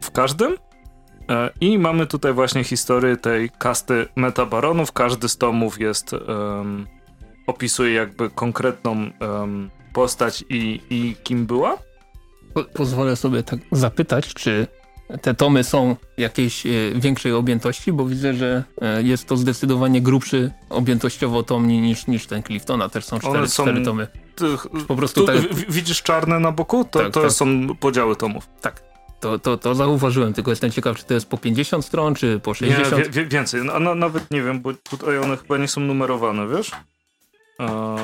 w każdym. E, I mamy tutaj właśnie historię tej kasty metabaronów. Każdy z tomów jest, um, opisuje jakby konkretną um, postać i, i kim była. Po, pozwolę sobie tak zapytać, czy te tomy są jakiejś e, większej objętości, bo widzę, że e, jest to zdecydowanie grubszy objętościowo tom niż, niż ten Cliftona. Też są cztery, są, cztery tomy. Tych, po prostu tu, tak... Widzisz czarne na boku? To, tak, to tak. są podziały tomów. Tak. To, to, to zauważyłem, tylko jestem ciekaw, czy to jest po 50 stron, czy po 60? Nie, wie, więcej. No, no, nawet nie wiem, bo tutaj one chyba nie są numerowane, wiesz? A,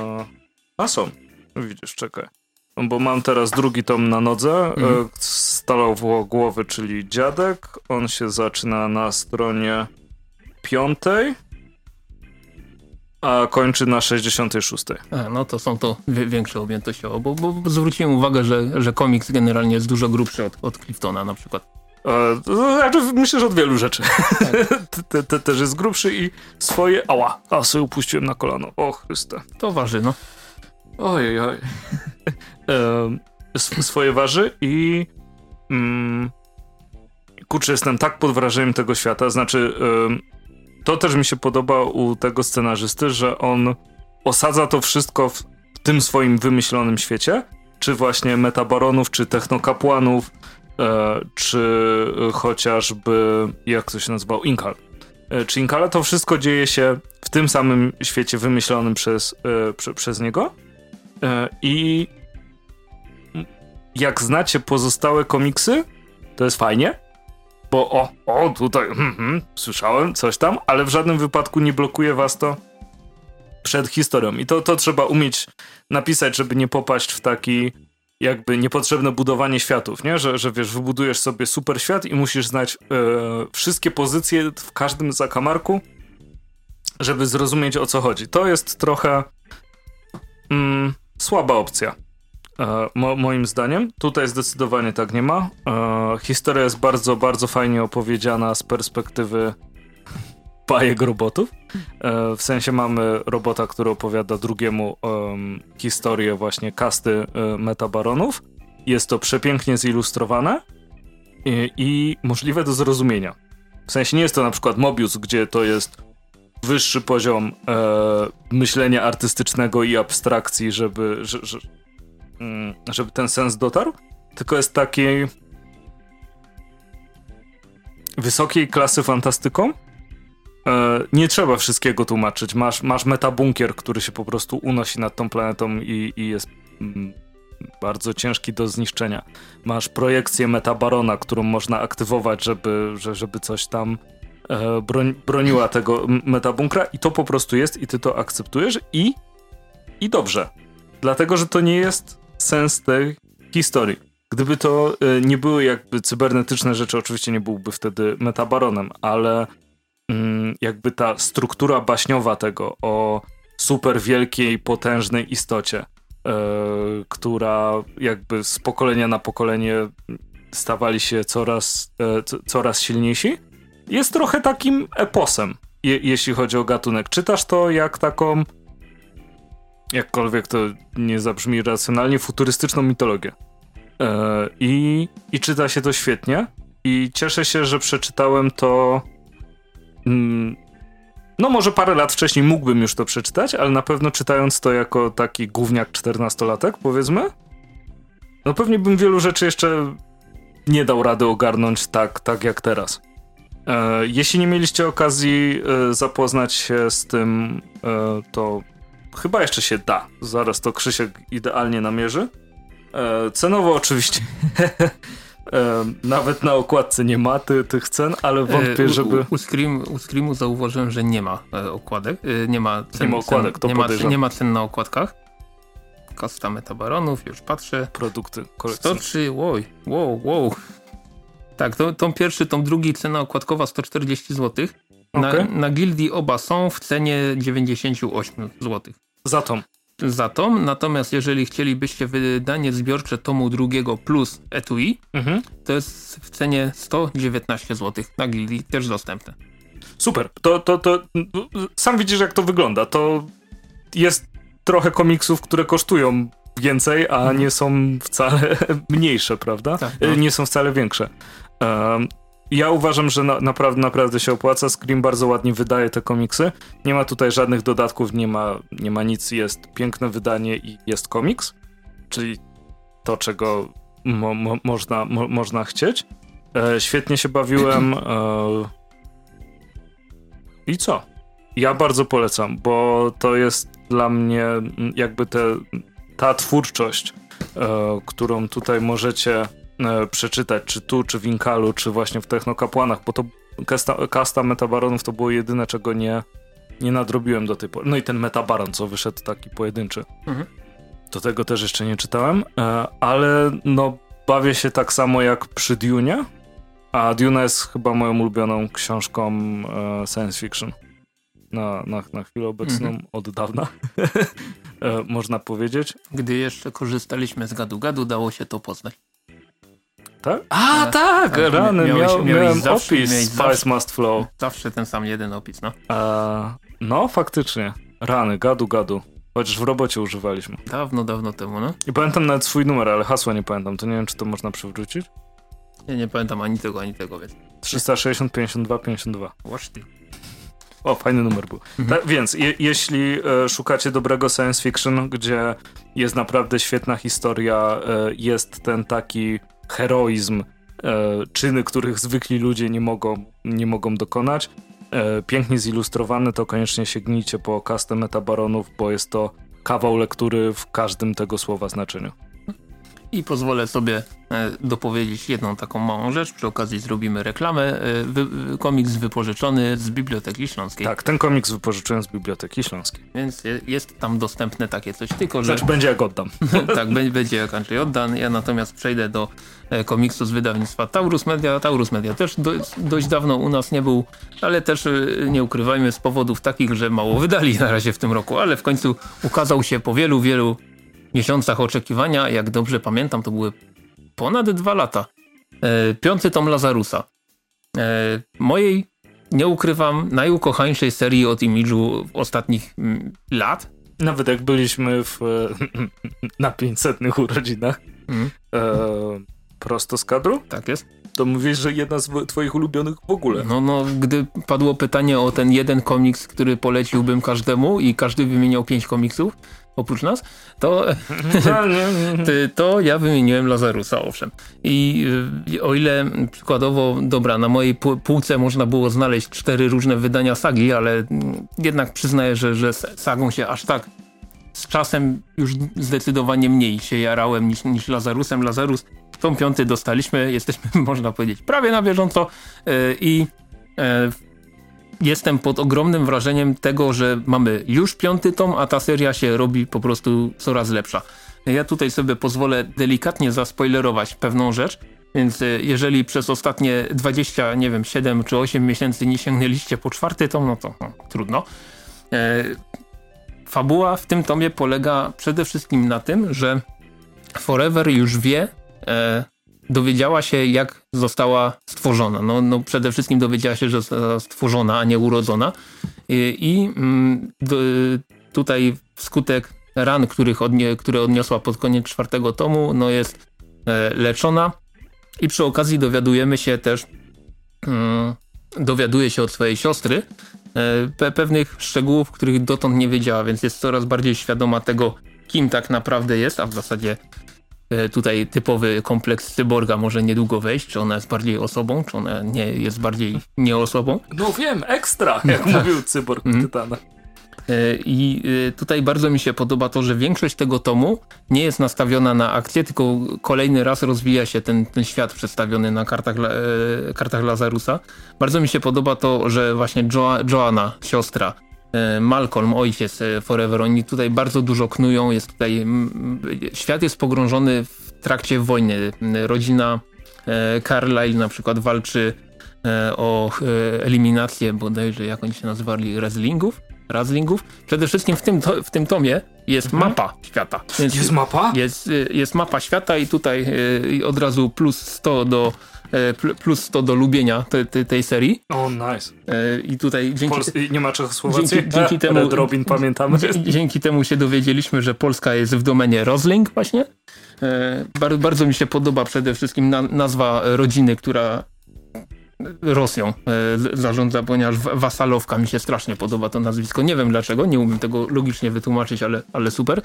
a są. Widzisz, czekaj. Bo mam teraz drugi tom na nodze. Mhm. Stalowo głowy, czyli dziadek. On się zaczyna na stronie piątej a kończy na 66. A, no to są to większe objętościowo, bo, bo, zwróciłem uwagę, że, że komiks generalnie jest dużo grubszy od, od Cliftona na przykład. E, znaczy, myślę, że od wielu rzeczy. Tak. (laughs) te, te, też jest grubszy i swoje... Ała, a sobie upuściłem na kolano. O Chryste. To waży, no. Oj. (laughs) e, swoje waży i... Mm, kurczę, jestem tak pod wrażeniem tego świata, znaczy... To też mi się podoba u tego scenarzysty, że on osadza to wszystko w tym swoim wymyślonym świecie, czy właśnie metabaronów, czy technokapłanów, e, czy chociażby, jak to się nazywał, Inkal. E, czy Inkala to wszystko dzieje się w tym samym świecie wymyślonym przez, e, prze, przez niego. E, I jak znacie pozostałe komiksy, to jest fajnie, bo o, o, tutaj, hmm, hmm, słyszałem coś tam, ale w żadnym wypadku nie blokuje was to przed historią. I to, to trzeba umieć napisać, żeby nie popaść w taki jakby niepotrzebne budowanie światów, nie? Że, że wiesz, wybudujesz sobie super świat i musisz znać e, wszystkie pozycje w każdym zakamarku, żeby zrozumieć o co chodzi. To jest trochę mm, słaba opcja. E, mo moim zdaniem. Tutaj zdecydowanie tak nie ma. E, historia jest bardzo, bardzo fajnie opowiedziana z perspektywy bajek robotów. E, w sensie mamy robota, który opowiada drugiemu historię właśnie kasty metabaronów. Jest to przepięknie zilustrowane i, i możliwe do zrozumienia. W sensie nie jest to na przykład Mobius, gdzie to jest wyższy poziom e, myślenia artystycznego i abstrakcji, żeby, że, że, Mm, żeby ten sens dotarł, tylko jest takiej wysokiej klasy fantastyką. E, nie trzeba wszystkiego tłumaczyć. Masz, masz metabunkier, który się po prostu unosi nad tą planetą i, i jest mm, bardzo ciężki do zniszczenia. Masz projekcję metabarona, którą można aktywować, żeby, żeby coś tam broń, broniła tego metabunkra i to po prostu jest i ty to akceptujesz i i dobrze. Dlatego, że to nie jest sens tej historii. Gdyby to y, nie były jakby cybernetyczne rzeczy, oczywiście nie byłby wtedy metabaronem, ale mm, jakby ta struktura baśniowa tego o super wielkiej, potężnej istocie, e, która jakby z pokolenia na pokolenie stawali się coraz, e, coraz silniejsi, jest trochę takim eposem, je, jeśli chodzi o gatunek. Czytasz to jak taką jakkolwiek to nie zabrzmi racjonalnie, futurystyczną mitologię. E, i, I czyta się to świetnie. I cieszę się, że przeczytałem to. Mm, no, może parę lat wcześniej mógłbym już to przeczytać, ale na pewno czytając to jako taki gówniak czternastolatek, powiedzmy, no pewnie bym wielu rzeczy jeszcze nie dał rady ogarnąć tak, tak jak teraz. E, jeśli nie mieliście okazji e, zapoznać się z tym, e, to chyba jeszcze się da. Zaraz to Krzysiek idealnie namierzy. Cenowo oczywiście. (laughs) nawet na okładce nie ma ty, tych cen, ale wątpię, żeby... U, u, Scream, u Screamu zauważyłem, że nie ma okładek. Nie ma cen, nie ma okładek, to nie ma, nie ma cen na okładkach. Kasta metabaronów, już patrzę. Produkty kolekcyjne. 103, wow, wow, wow. Tak, to, tą pierwszy, tą drugi cena okładkowa 140 zł. Na, okay. na gildii oba są w cenie 98 zł. Za tom. Za tom, natomiast jeżeli chcielibyście wydanie zbiorcze tomu drugiego plus etui, mhm. to jest w cenie 119 zł. Na gildii też dostępne. Super, to, to, to sam widzisz jak to wygląda. To jest trochę komiksów, które kosztują więcej, a mhm. nie są wcale (laughs) mniejsze, prawda? Tak, no. Nie są wcale większe. Um, ja uważam, że na, naprawdę, naprawdę się opłaca. Scream bardzo ładnie wydaje te komiksy. Nie ma tutaj żadnych dodatków, nie ma, nie ma nic. Jest piękne wydanie i jest komiks, czyli to, czego mo, mo, można, mo, można chcieć. E, świetnie się bawiłem. E, I co? Ja bardzo polecam, bo to jest dla mnie jakby te, ta twórczość, e, którą tutaj możecie przeczytać, czy tu, czy w Inkalu, czy właśnie w Technokapłanach, bo to kasta, kasta Metabaronów to było jedyne, czego nie, nie nadrobiłem do tej pory. No i ten Metabaron, co wyszedł taki pojedynczy. Mhm. Do tego też jeszcze nie czytałem, e, ale no bawię się tak samo jak przy Dune, a Dune jest chyba moją ulubioną książką e, science fiction na, na, na chwilę obecną -hmm. od dawna, (laughs) e, można powiedzieć. Gdy jeszcze korzystaliśmy z gadu-gadu, dało się to poznać. Tak? A, e, tak! tak rany, miałeś, miał, miałeś miałem zawsze, opis Spice zawsze, Must Flow. Zawsze ten sam jeden opis, no. E, no, faktycznie. Rany, gadu-gadu. Chociaż w robocie używaliśmy. Dawno, dawno temu, no. I pamiętam nawet swój numer, ale hasła nie pamiętam. To nie wiem, czy to można przywrócić. Ja nie pamiętam ani tego, ani tego, więc. 360, 52, 52. Łasz ty. O, fajny numer był. Mhm. Ta, więc je, jeśli e, szukacie dobrego science fiction, gdzie jest naprawdę świetna historia, e, jest ten taki heroizm, e, czyny, których zwykli ludzie nie mogą, nie mogą dokonać, e, pięknie zilustrowany, to koniecznie sięgnijcie po kastę Metabaronów, bo jest to kawał lektury w każdym tego słowa znaczeniu. I pozwolę sobie e, dopowiedzieć jedną taką małą rzecz. Przy okazji zrobimy reklamę. E, wy, komiks wypożyczony z Biblioteki Śląskiej. Tak, ten komiks wypożyczyłem z Biblioteki Śląskiej. Więc jest tam dostępne takie coś, tylko że... Znaczy będzie jak oddam. (laughs) tak, będzie jak Andrzej oddan. Ja natomiast przejdę do e, komiksu z wydawnictwa Taurus Media. Taurus Media też do, dość dawno u nas nie był, ale też nie ukrywajmy z powodów takich, że mało wydali na razie w tym roku, ale w końcu ukazał się po wielu, wielu miesiącach oczekiwania, jak dobrze pamiętam, to były ponad dwa lata. E, piąty tom Lazarusa. E, mojej, nie ukrywam, najukochańszej serii od Imidżu ostatnich m, mm, lat. Nawet jak byliśmy w, (laughs) na 500 urodzinach mm. e, prosto z kadru. Tak jest. To mówisz, że jedna z twoich ulubionych w ogóle. No, no, gdy padło pytanie o ten jeden komiks, który poleciłbym każdemu i każdy wymieniał pięć komiksów, oprócz nas, to, (laughs) to ja wymieniłem Lazarusa, owszem. I y, o ile przykładowo, dobra, na mojej półce można było znaleźć cztery różne wydania sagi, ale mm, jednak przyznaję, że, że sagą się aż tak z czasem już zdecydowanie mniej się jarałem niż, niż Lazarusem. Lazarus tą piąty dostaliśmy, jesteśmy, (laughs) można powiedzieć, prawie na bieżąco y, i y, jestem pod ogromnym wrażeniem tego, że mamy już piąty tom, a ta seria się robi po prostu coraz lepsza. Ja tutaj sobie pozwolę delikatnie zaspoilerować pewną rzecz, więc e, jeżeli przez ostatnie 20, nie wiem, 7 czy 8 miesięcy nie sięgnęliście po czwarty tom, no to no, trudno. E, fabuła w tym tomie polega przede wszystkim na tym, że Forever już wie, e, dowiedziała się, jak została stworzona. No, no przede wszystkim dowiedziała się, że została stworzona, a nie urodzona. I, i mm, do, tutaj wskutek ran, których odnie, które odniosła pod koniec czwartego tomu, no jest e, leczona. I przy okazji dowiadujemy się też, mm, dowiaduje się od swojej siostry e, pe pewnych szczegółów, których dotąd nie wiedziała, więc jest coraz bardziej świadoma tego, kim tak naprawdę jest, a w zasadzie tutaj typowy kompleks cyborga może niedługo wejść, czy ona jest bardziej osobą, czy ona nie jest bardziej nie osobą. No wiem, ekstra, (laughs) jak mówił cyborg mm. Tytana. E, I e, tutaj bardzo mi się podoba to, że większość tego tomu nie jest nastawiona na akcję, tylko kolejny raz rozwija się ten, ten świat przedstawiony na kartach, kartach Lazarusa. Bardzo mi się podoba to, że właśnie jo Joanna, siostra, E, Malcolm, ojciec e, Forever, oni tutaj bardzo dużo knują, jest tutaj, świat jest pogrążony w trakcie wojny. Rodzina e, Carlyle na przykład walczy o eliminację bodajże, jak oni się nazywali, wrestlingów? Wrestlingów. Przede wszystkim w tym, to, w tym tomie jest mhm. mapa świata. Więc jest mapa? Jest, jest mapa świata i tutaj od razu plus 100 do E, plus 100 do lubienia te, te, tej serii. O, oh, nice. E, I tutaj dzięki... Pols nie ma Czechosłowacji? Dzięki, (laughs) dzięki temu, Red Robin pamiętamy. (laughs) Dzięki temu się dowiedzieliśmy, że Polska jest w domenie Rosling właśnie. Bardzo, bardzo mi się podoba przede wszystkim na, nazwa rodziny, która Rosją zarządza, ponieważ Wasalowka mi się strasznie podoba to nazwisko. Nie wiem dlaczego, nie umiem tego logicznie wytłumaczyć, ale, ale super.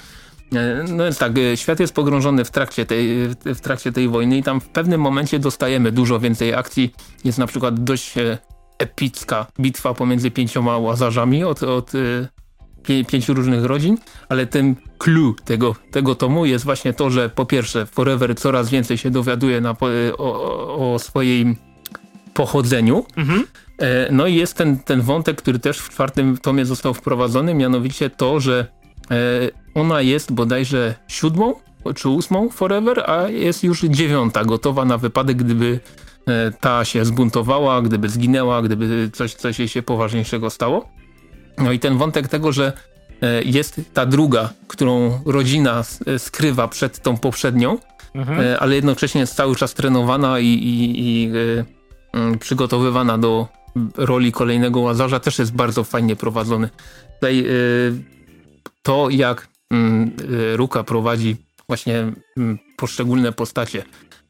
No więc tak, świat jest pogrążony w trakcie, tej, w trakcie tej wojny i tam w pewnym momencie dostajemy dużo więcej akcji. Jest na przykład dość epicka bitwa pomiędzy pięcioma łazarzami od, od pię pięciu różnych rodzin, ale tym clue tego, tego tomu jest właśnie to, że po pierwsze Forever coraz więcej się dowiaduje na, o, o swojej pochodzeniu. Mhm. E, no i jest ten, ten wątek, który też w czwartym tomie został wprowadzony, mianowicie to, że e, ona jest bodajże siódmą czy ósmą Forever, a jest już dziewiąta, gotowa na wypadek, gdyby e, ta się zbuntowała, gdyby zginęła, gdyby coś, coś jej się poważniejszego stało. No i ten wątek tego, że jest ta druga, którą rodzina skrywa przed tą poprzednią, mhm. Ale jednocześnie jest cały czas trenowana i, i, i przygotowywana do roli kolejnego łazarza też jest bardzo fajnie prowadzony. Tutaj y, to jak y, Ruka prowadzi właśnie poszczególne postacie,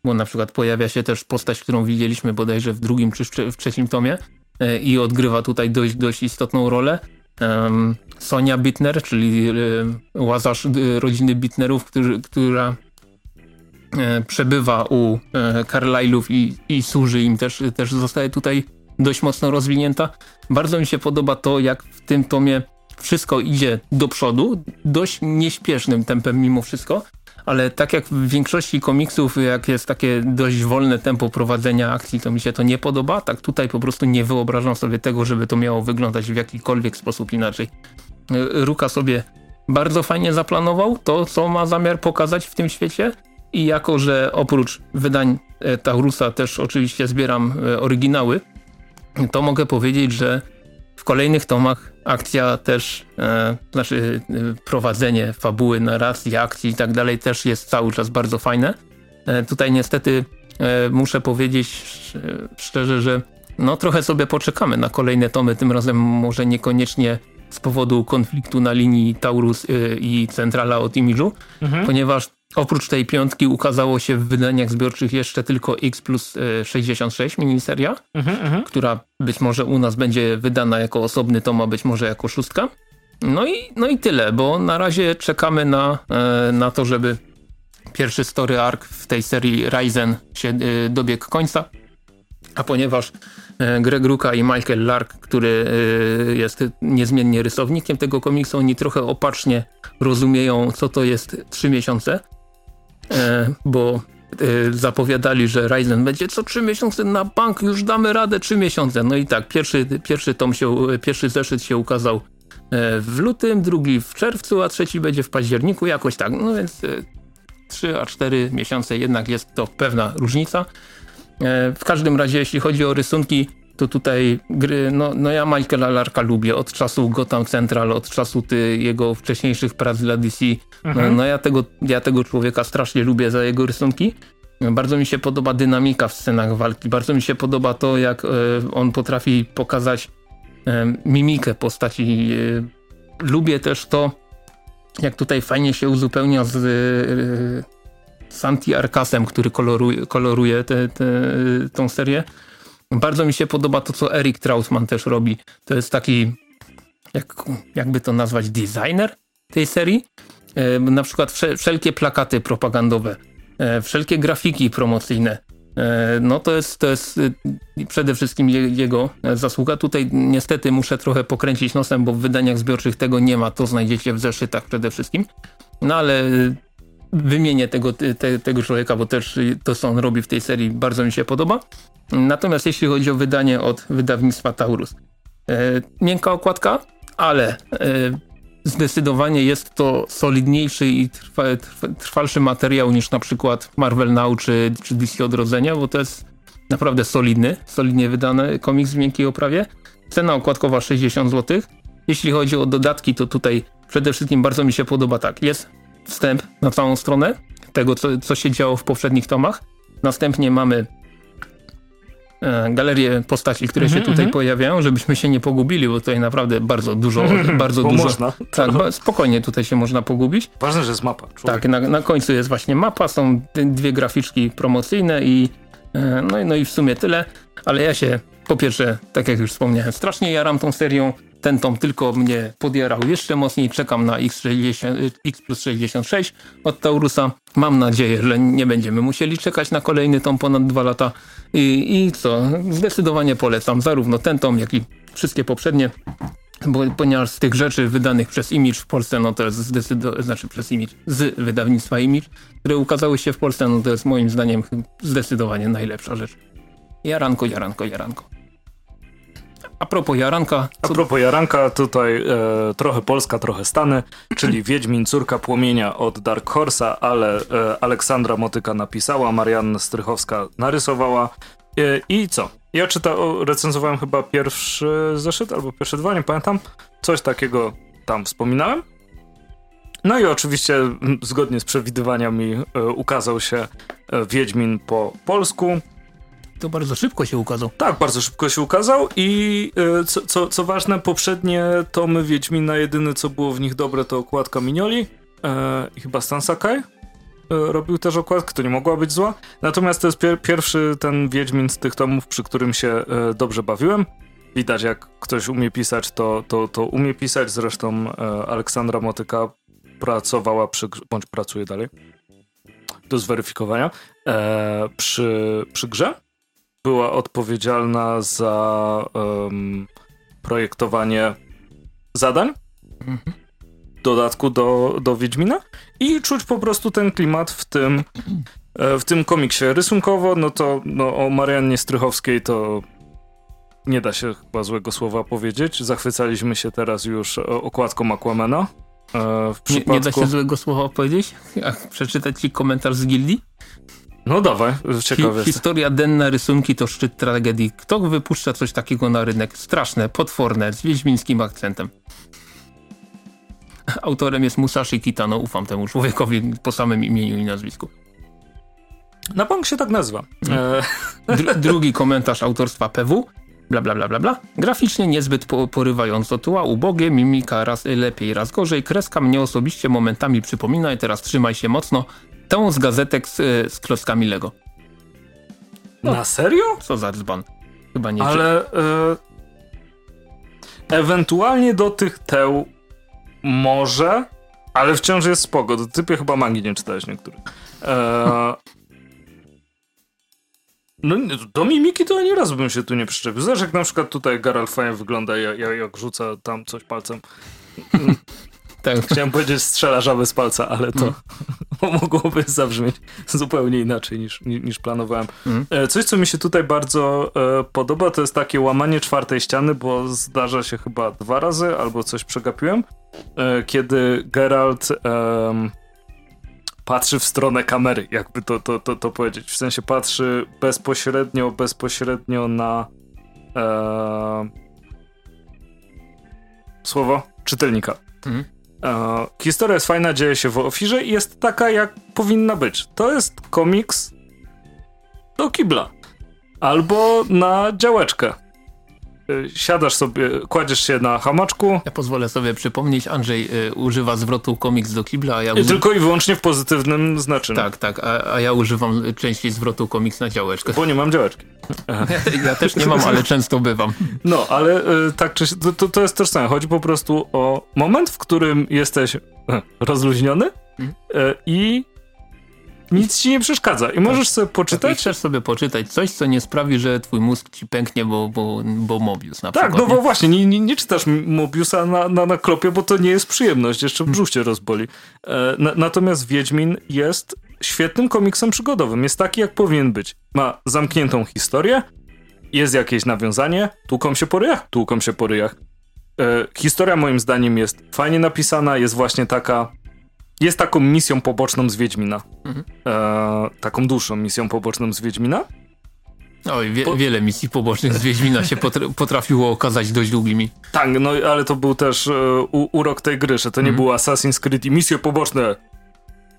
bo na przykład pojawia się też postać, którą widzieliśmy bodajże w drugim czy w trzecim tomie, i odgrywa tutaj dość, dość istotną rolę. Sonia Bittner, czyli łazarz y, rodziny Bittnerów, który, która przebywa u e, Carlyle'ów i, i służy im też, też zostaje tutaj dość mocno rozwinięta. Bardzo mi się podoba to, jak w tym tomie wszystko idzie do przodu, dość nieśpiesznym tempem mimo wszystko, ale tak jak w większości komiksów, jak jest takie dość wolne tempo prowadzenia akcji, to mi się to nie podoba. Tak tutaj po prostu nie wyobrażam sobie tego, żeby to miało wyglądać w jakikolwiek sposób inaczej. Ruka sobie bardzo fajnie zaplanował to, co ma zamiar pokazać w tym świecie i jako, że oprócz wydań e, Taurusa też oczywiście zbieram e, oryginały, to mogę powiedzieć, że w kolejnych tomach akcja też, e, znaczy prowadzenie fabuły, narracji, akcji i tak dalej też jest cały czas bardzo fajne. E, tutaj niestety e, muszę powiedzieć szczerze, że no trochę sobie poczekamy na kolejne tomy, tym razem może niekoniecznie z powodu konfliktu na linii Taurus i Centrala od Imidżu, mhm. ponieważ Oprócz tej piątki ukazało się w wydaniach zbiorczych jeszcze tylko X plus 66 e, miniseria, mhm, mhm, która być może u nas będzie wydana jako osobny tom, a być może jako szóstka. No i, no i tyle, bo na razie czekamy na, e, na to, żeby pierwszy story arc w tej serii Ryzen się e, dobiegł końca. A ponieważ Greg Ruka i Michael Lark, który jest niezmiennie rysownikiem tego komiksu, oni trochę opacznie rozumieją, co to jest trzy miesiące bo e, zapowiadali, że Ryzen będzie co trzy miesiące na bank, już damy radę trzy miesiące. No i tak, pierwszy, pierwszy tom się, pierwszy zeszyt się ukazał e, w lutym, drugi w czerwcu, a trzeci będzie w październiku, jakoś tak. No więc trzy a cztery miesiące jednak jest to pewna różnica. W każdym razie, jeśli chodzi o rysunki, to tutaj gry, no, no ja Michaela Larka lubię od czasu Gotham Central, od czasu ty, jego wcześniejszych prac dla DC. No, mhm. No, no ja, tego, ja tego człowieka strasznie lubię za jego rysunki. Bardzo mi się podoba dynamika w scenach walki, bardzo mi się podoba to, jak e, on potrafi pokazać e, mimikę postaci. E, lubię też to, jak tutaj fajnie się uzupełnia z Santi Arkasem, który koloruje, koloruje tą serię bardzo mi się podoba to, co Eric Trautmann też robi. To jest taki, jak, jakby to nazwać, designer tej serii. E, na przykład wszelkie plakaty propagandowe, e, wszelkie grafiki promocyjne. E, no to jest, to jest e, przede wszystkim je, jego zasługa. Tutaj niestety muszę trochę pokręcić nosem, bo w wydaniach zbiorczych tego nie ma. To znajdziecie w zeszytach przede wszystkim. No ale wymienię tego, te, tego człowieka, bo też to, co on robi w tej serii, bardzo mi się podoba. Natomiast jeśli chodzi o wydanie od wydawnictwa Taurus, e, miękka okładka, ale e, zdecydowanie jest to solidniejszy i trwa, trwalszy materiał niż na przykład Marvel Now czy, czy DC Odrodzenia, bo to jest naprawdę solidny, solidnie wydany komiks w miękkiej oprawie. Cena okładkowa 60 zł. Jeśli chodzi o dodatki, to tutaj przede wszystkim bardzo mi się podoba tak. Jest wstęp na całą stronę tego, co, co się działo w poprzednich tomach. Następnie mamy galerię postaci, które mm -hmm, się tutaj mm -hmm. pojawiają, żebyśmy się nie pogubili, bo tutaj naprawdę bardzo dużo, mm (laughs) -hmm, bardzo dużo. Można. Tak, spokojnie tutaj się można pogubić. Ważne, że jest mapa. Człowiek. Tak, na, na końcu jest właśnie mapa, są dwie graficzki promocyjne i e, no, no i w sumie tyle. Ale ja się, po pierwsze, tak jak już wspomniałem, strasznie jaram tą serią. Ten tom tylko mnie podjarał jeszcze mocniej. Czekam na X60, X plus 66 od Taurusa. Mam nadzieję, że nie będziemy musieli czekać na kolejny tom ponad dwa lata. I, i co? Zdecydowanie polecam zarówno ten tom, jak i wszystkie poprzednie bo, ponieważ z tych rzeczy wydanych przez Image w Polsce, no to jest zdecydowanie, znaczy przez Image, z wydawnictwa Image, które ukazały się w Polsce, no to jest moim zdaniem zdecydowanie najlepsza rzecz. Jaranko, jaranko, jaranko. A propos Jaranka... Co... A propos Jaranka, tutaj e, trochę Polska, trochę Stany, czyli (clears throat) Wiedźmin, córka płomienia od Dark Horse'a, ale e, Aleksandra Motyka napisała, Marianna Strychowska narysowała. E, I co? Ja czyta, recenzowałem chyba pierwszy zeszyt, albo pierwsze dwa, nie pamiętam. Coś takiego tam wspominałem. No i oczywiście, zgodnie z przewidywaniami, e, ukazał się e, Wiedźmin po polsku. To bardzo szybko się ukazał. Tak, bardzo szybko się ukazał i e, co, co, co ważne, poprzednie tomy Wiedźmina, jedyne co było w nich dobre to okładka Minioli i chyba Stan Sakai. E, robił też okładkę, to nie mogła być zła. Natomiast to jest pier pierwszy ten Wiedźmin z tych tomów, przy którym się e, dobrze bawiłem. Widać, jak ktoś umie pisać, to, to, to umie pisać. Zresztą e, Aleksandra Motyka pracowała przy, bądź pracuje dalej, do zweryfikowania, e, przy, przy grze. Była odpowiedzialna za um, projektowanie zadań. Mhm dodatku do, do Wiedźmina i czuć po prostu ten klimat w tym, e, w tym komiksie. Rysunkowo, no to no, o Mariannie Strychowskiej to nie da się chyba złego słowa powiedzieć. Zachwycaliśmy się teraz już okładką Aquamana. E, w przypadku... nie, nie da się złego słowa powiedzieć? Przeczytać ci komentarz z gildii? No dawaj, ciekawe. Hi historia denna rysunki to szczyt tragedii. Kto wypuszcza coś takiego na rynek? Straszne, potworne, z wiedźmińskim akcentem. (laughs) Autorem jest Musashi Kitano, ufam temu człowiekowi po samym imieniu i nazwisku. Na bank się tak nazywa. Hmm. E... Dr drugi komentarz autorstwa PW. Bla, bla, bla, bla, bla. Graficznie niezbyt po porywająco tła, ubogie, mimika raz lepiej, raz gorzej. Kreska mnie osobiście momentami przypomina i teraz trzymaj się mocno. Tą z gazetek z, e, z klockami Lego. No, Na serio? Co za dzban. Chyba nie. Ale... E... Ewentualnie do tych teł może, ale wciąż jest spoko. To typie chyba mangi nie czytałeś niektórych. Eee, no do mimiki to ani razu bym się tu nie przyczepił. Zobacz jak na przykład tutaj Geralt fajnie wygląda, jak, jak rzuca tam coś palcem. Tak. Chciałem powiedzieć strzela żaby z palca, ale to mm. (laughs) mogłoby zabrzmieć zupełnie inaczej niż, niż planowałem. Mm. Coś, co mi się tutaj bardzo e, podoba, to jest takie łamanie czwartej ściany, bo zdarza się chyba dwa razy, albo coś przegapiłem, e, kiedy Geralt e, patrzy w stronę kamery, jakby to, to, to, to powiedzieć. W sensie patrzy bezpośrednio, bezpośrednio na e, słowo czytelnika. Mm. E, historia jest fajna, dzieje się w Ofirze i jest taka, jak powinna być. To jest komiks do kibla. Albo na działeczkę. Y, siadasz sobie, kładziesz się na hamaczku. Ja pozwolę sobie przypomnieć, Andrzej y, używa zwrotu komiks do kibla, a ja... I tylko i wyłącznie w pozytywnym znaczeniu. Tak, tak, a, a, ja używam częściej zwrotu komiks na działeczkę. Bo nie mam działeczki. (laughs) Ja, ja, też nie mam, ale często bywam. No, ale y, tak czy to, to jest też samo. Chodzi po prostu o moment, w którym jesteś y, rozluźniony mhm. y, i nic ci nie przeszkadza i możesz sobie poczytać. Tak, chcesz sobie poczytać coś, co nie sprawi, że twój mózg ci pęknie, bo, bo, bo Mobius na tak, przykład. Tak, no bo właśnie, nie, nie, nie, czytasz Mobiusa na, na, na klopie, bo to nie jest przyjemność, jeszcze brzuch cię rozboli. E, na, natomiast Wiedźmin jest świetnym komiksem przygodowym, jest taki jak powinien być. Ma zamkniętą historię, jest jakieś nawiązanie, tłuką się po ryjach, tłuką się po ryjach. E, historia moim zdaniem jest fajnie napisana, jest właśnie taka jest taką misją poboczną z Wiedźmina. Mhm. E, taką dłuższą misją poboczną z Wiedźmina. Oj, wie, po... wiele misji pobocznych z Wiedźmina się (laughs) potrafiło okazać dość długimi. Tak, no ale to był też e, urok tej gry, że to nie mhm. było Assassin's Creed i misje poboczne.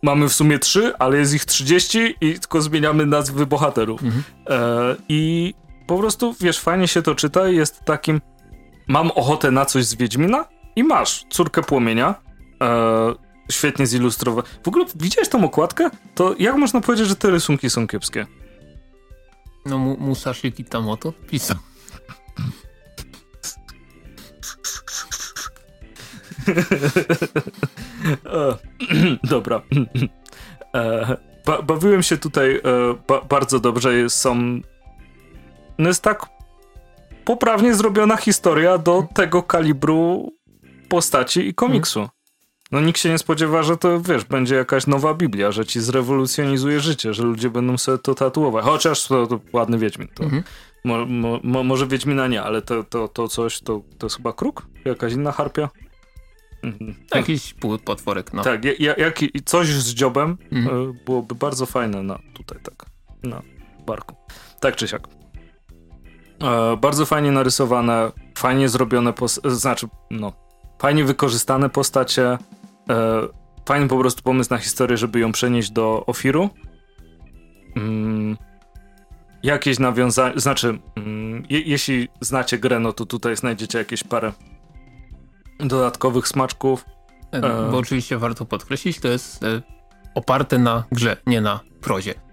Mamy w sumie trzy, ale jest ich 30 i tylko zmieniamy nazwy bohaterów. Mhm. E, I po prostu, wiesz, fajnie się to czyta jest takim mam ochotę na coś z Wiedźmina i masz córkę płomienia, e, świetnie zilustrowane. W ogóle widziałeś tą okładkę? To jak można powiedzieć, że te rysunki są kiepskie? No Musashi Kitamoto pisał. (laughs) (clears throat) Dobra. (clears throat) E, ba bawiłem się tutaj e, ba bardzo dobrze. Są. No jest tak poprawnie zrobiona historia do tego kalibru postaci i komiksu. No nikt się nie spodziewa, że to, wiesz, będzie jakaś nowa Biblia, że ci zrewolucjonizuje życie, że ludzie będą sobie to tatuować. Chociaż to, to ładny Wiedźmin. To, mhm. mo, mo, mo, może Wiedźmina nie, ale to, to, to coś, to, to jest chyba kruk? Jakaś inna harpia? Mhm. Jakiś potworek, no. Tak, jak, jak, coś z dziobem mhm. E, byłoby bardzo fajne na tutaj, tak, na barku. Tak czy siak. E, bardzo fajnie narysowane, fajnie zrobione, znaczy, no, fajnie wykorzystane postacie, e, fajny po prostu pomysł na historię, żeby ją przenieść do Ofiru. Mm, jakieś nawiązanie, znaczy, mm, je, jeśli znacie grę, no to tutaj znajdziecie jakieś parę dodatkowych smaczków. E, bo oczywiście warto podkreślić, to jest e, oparte na grze, nie na prozie.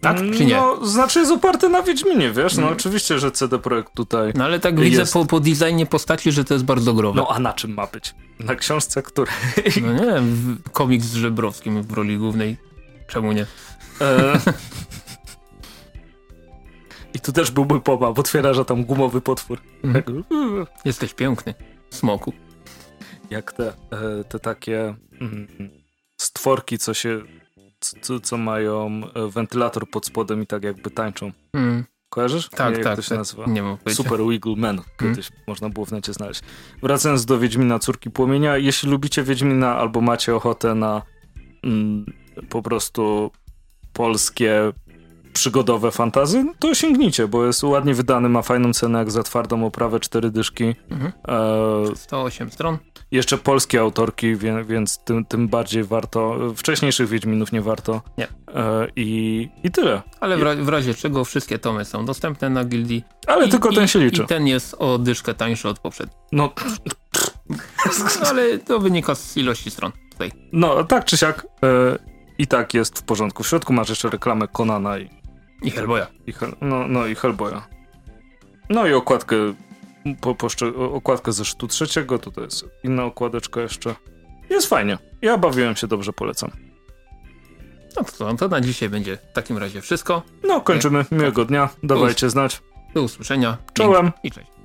Tak czy nie? No, znaczy jest oparte na Wiedźminie, wiesz? No mm. oczywiście, że CD Projekt tutaj No ale tak jest. widzę po, po designie postaci, że to jest bardzo growe. No a na czym ma być? Na książce której? No nie wiem, komiks z Żebrowskim w roli głównej. Czemu nie? E... (laughs) I tu też byłby pomap, otwiera, że tam gumowy potwór. Mhm. Jesteś piękny, smoku. Jak te, e, te takie mm, stworki, co się, co, co, mają e, wentylator pod spodem i tak jakby tańczą. Mm. Kojarzysz? Tak, nie, tak. to się tak. nazywa? Nie mam Super Wiggle Man. Mhm. Kiedyś mm. można było w necie znaleźć. Wracając do Wiedźmina Córki Płomienia. Jeśli lubicie Wiedźmina albo macie ochotę na mm, po prostu polskie przygodowe fantazy, no to sięgnijcie, bo jest ładnie wydany, ma fajną cenę jak za twardą oprawę, cztery dyszki. Mhm. E, 108 stron. Jeszcze polskie autorki, wie, więc tym, tym bardziej warto. Wcześniejszych Wiedźminów nie warto. Nie. E, i, I tyle. Ale w, ra w, razie czego wszystkie tomy są dostępne na gildii. Ale I, tylko ten i, się liczy. I ten jest o dyszkę tańszy od poprzedniego. No. no (laughs) ale to wynika z ilości stron tutaj. No, tak czy siak. E, I tak jest w porządku. W środku masz jeszcze reklamę Konana i i Hellboya. I Hel no, no i Hellboya. No i okładkę, po, po, okładkę ze sztu trzeciego, tutaj jest inna okładeczka jeszcze. Jest fajnie. Ja bawiłem się dobrze, polecam. No to, to na dzisiaj będzie w takim razie wszystko. No, kończymy. Miłego dnia. Dawajcie znać. Do usłyszenia. Czołem. I cześć.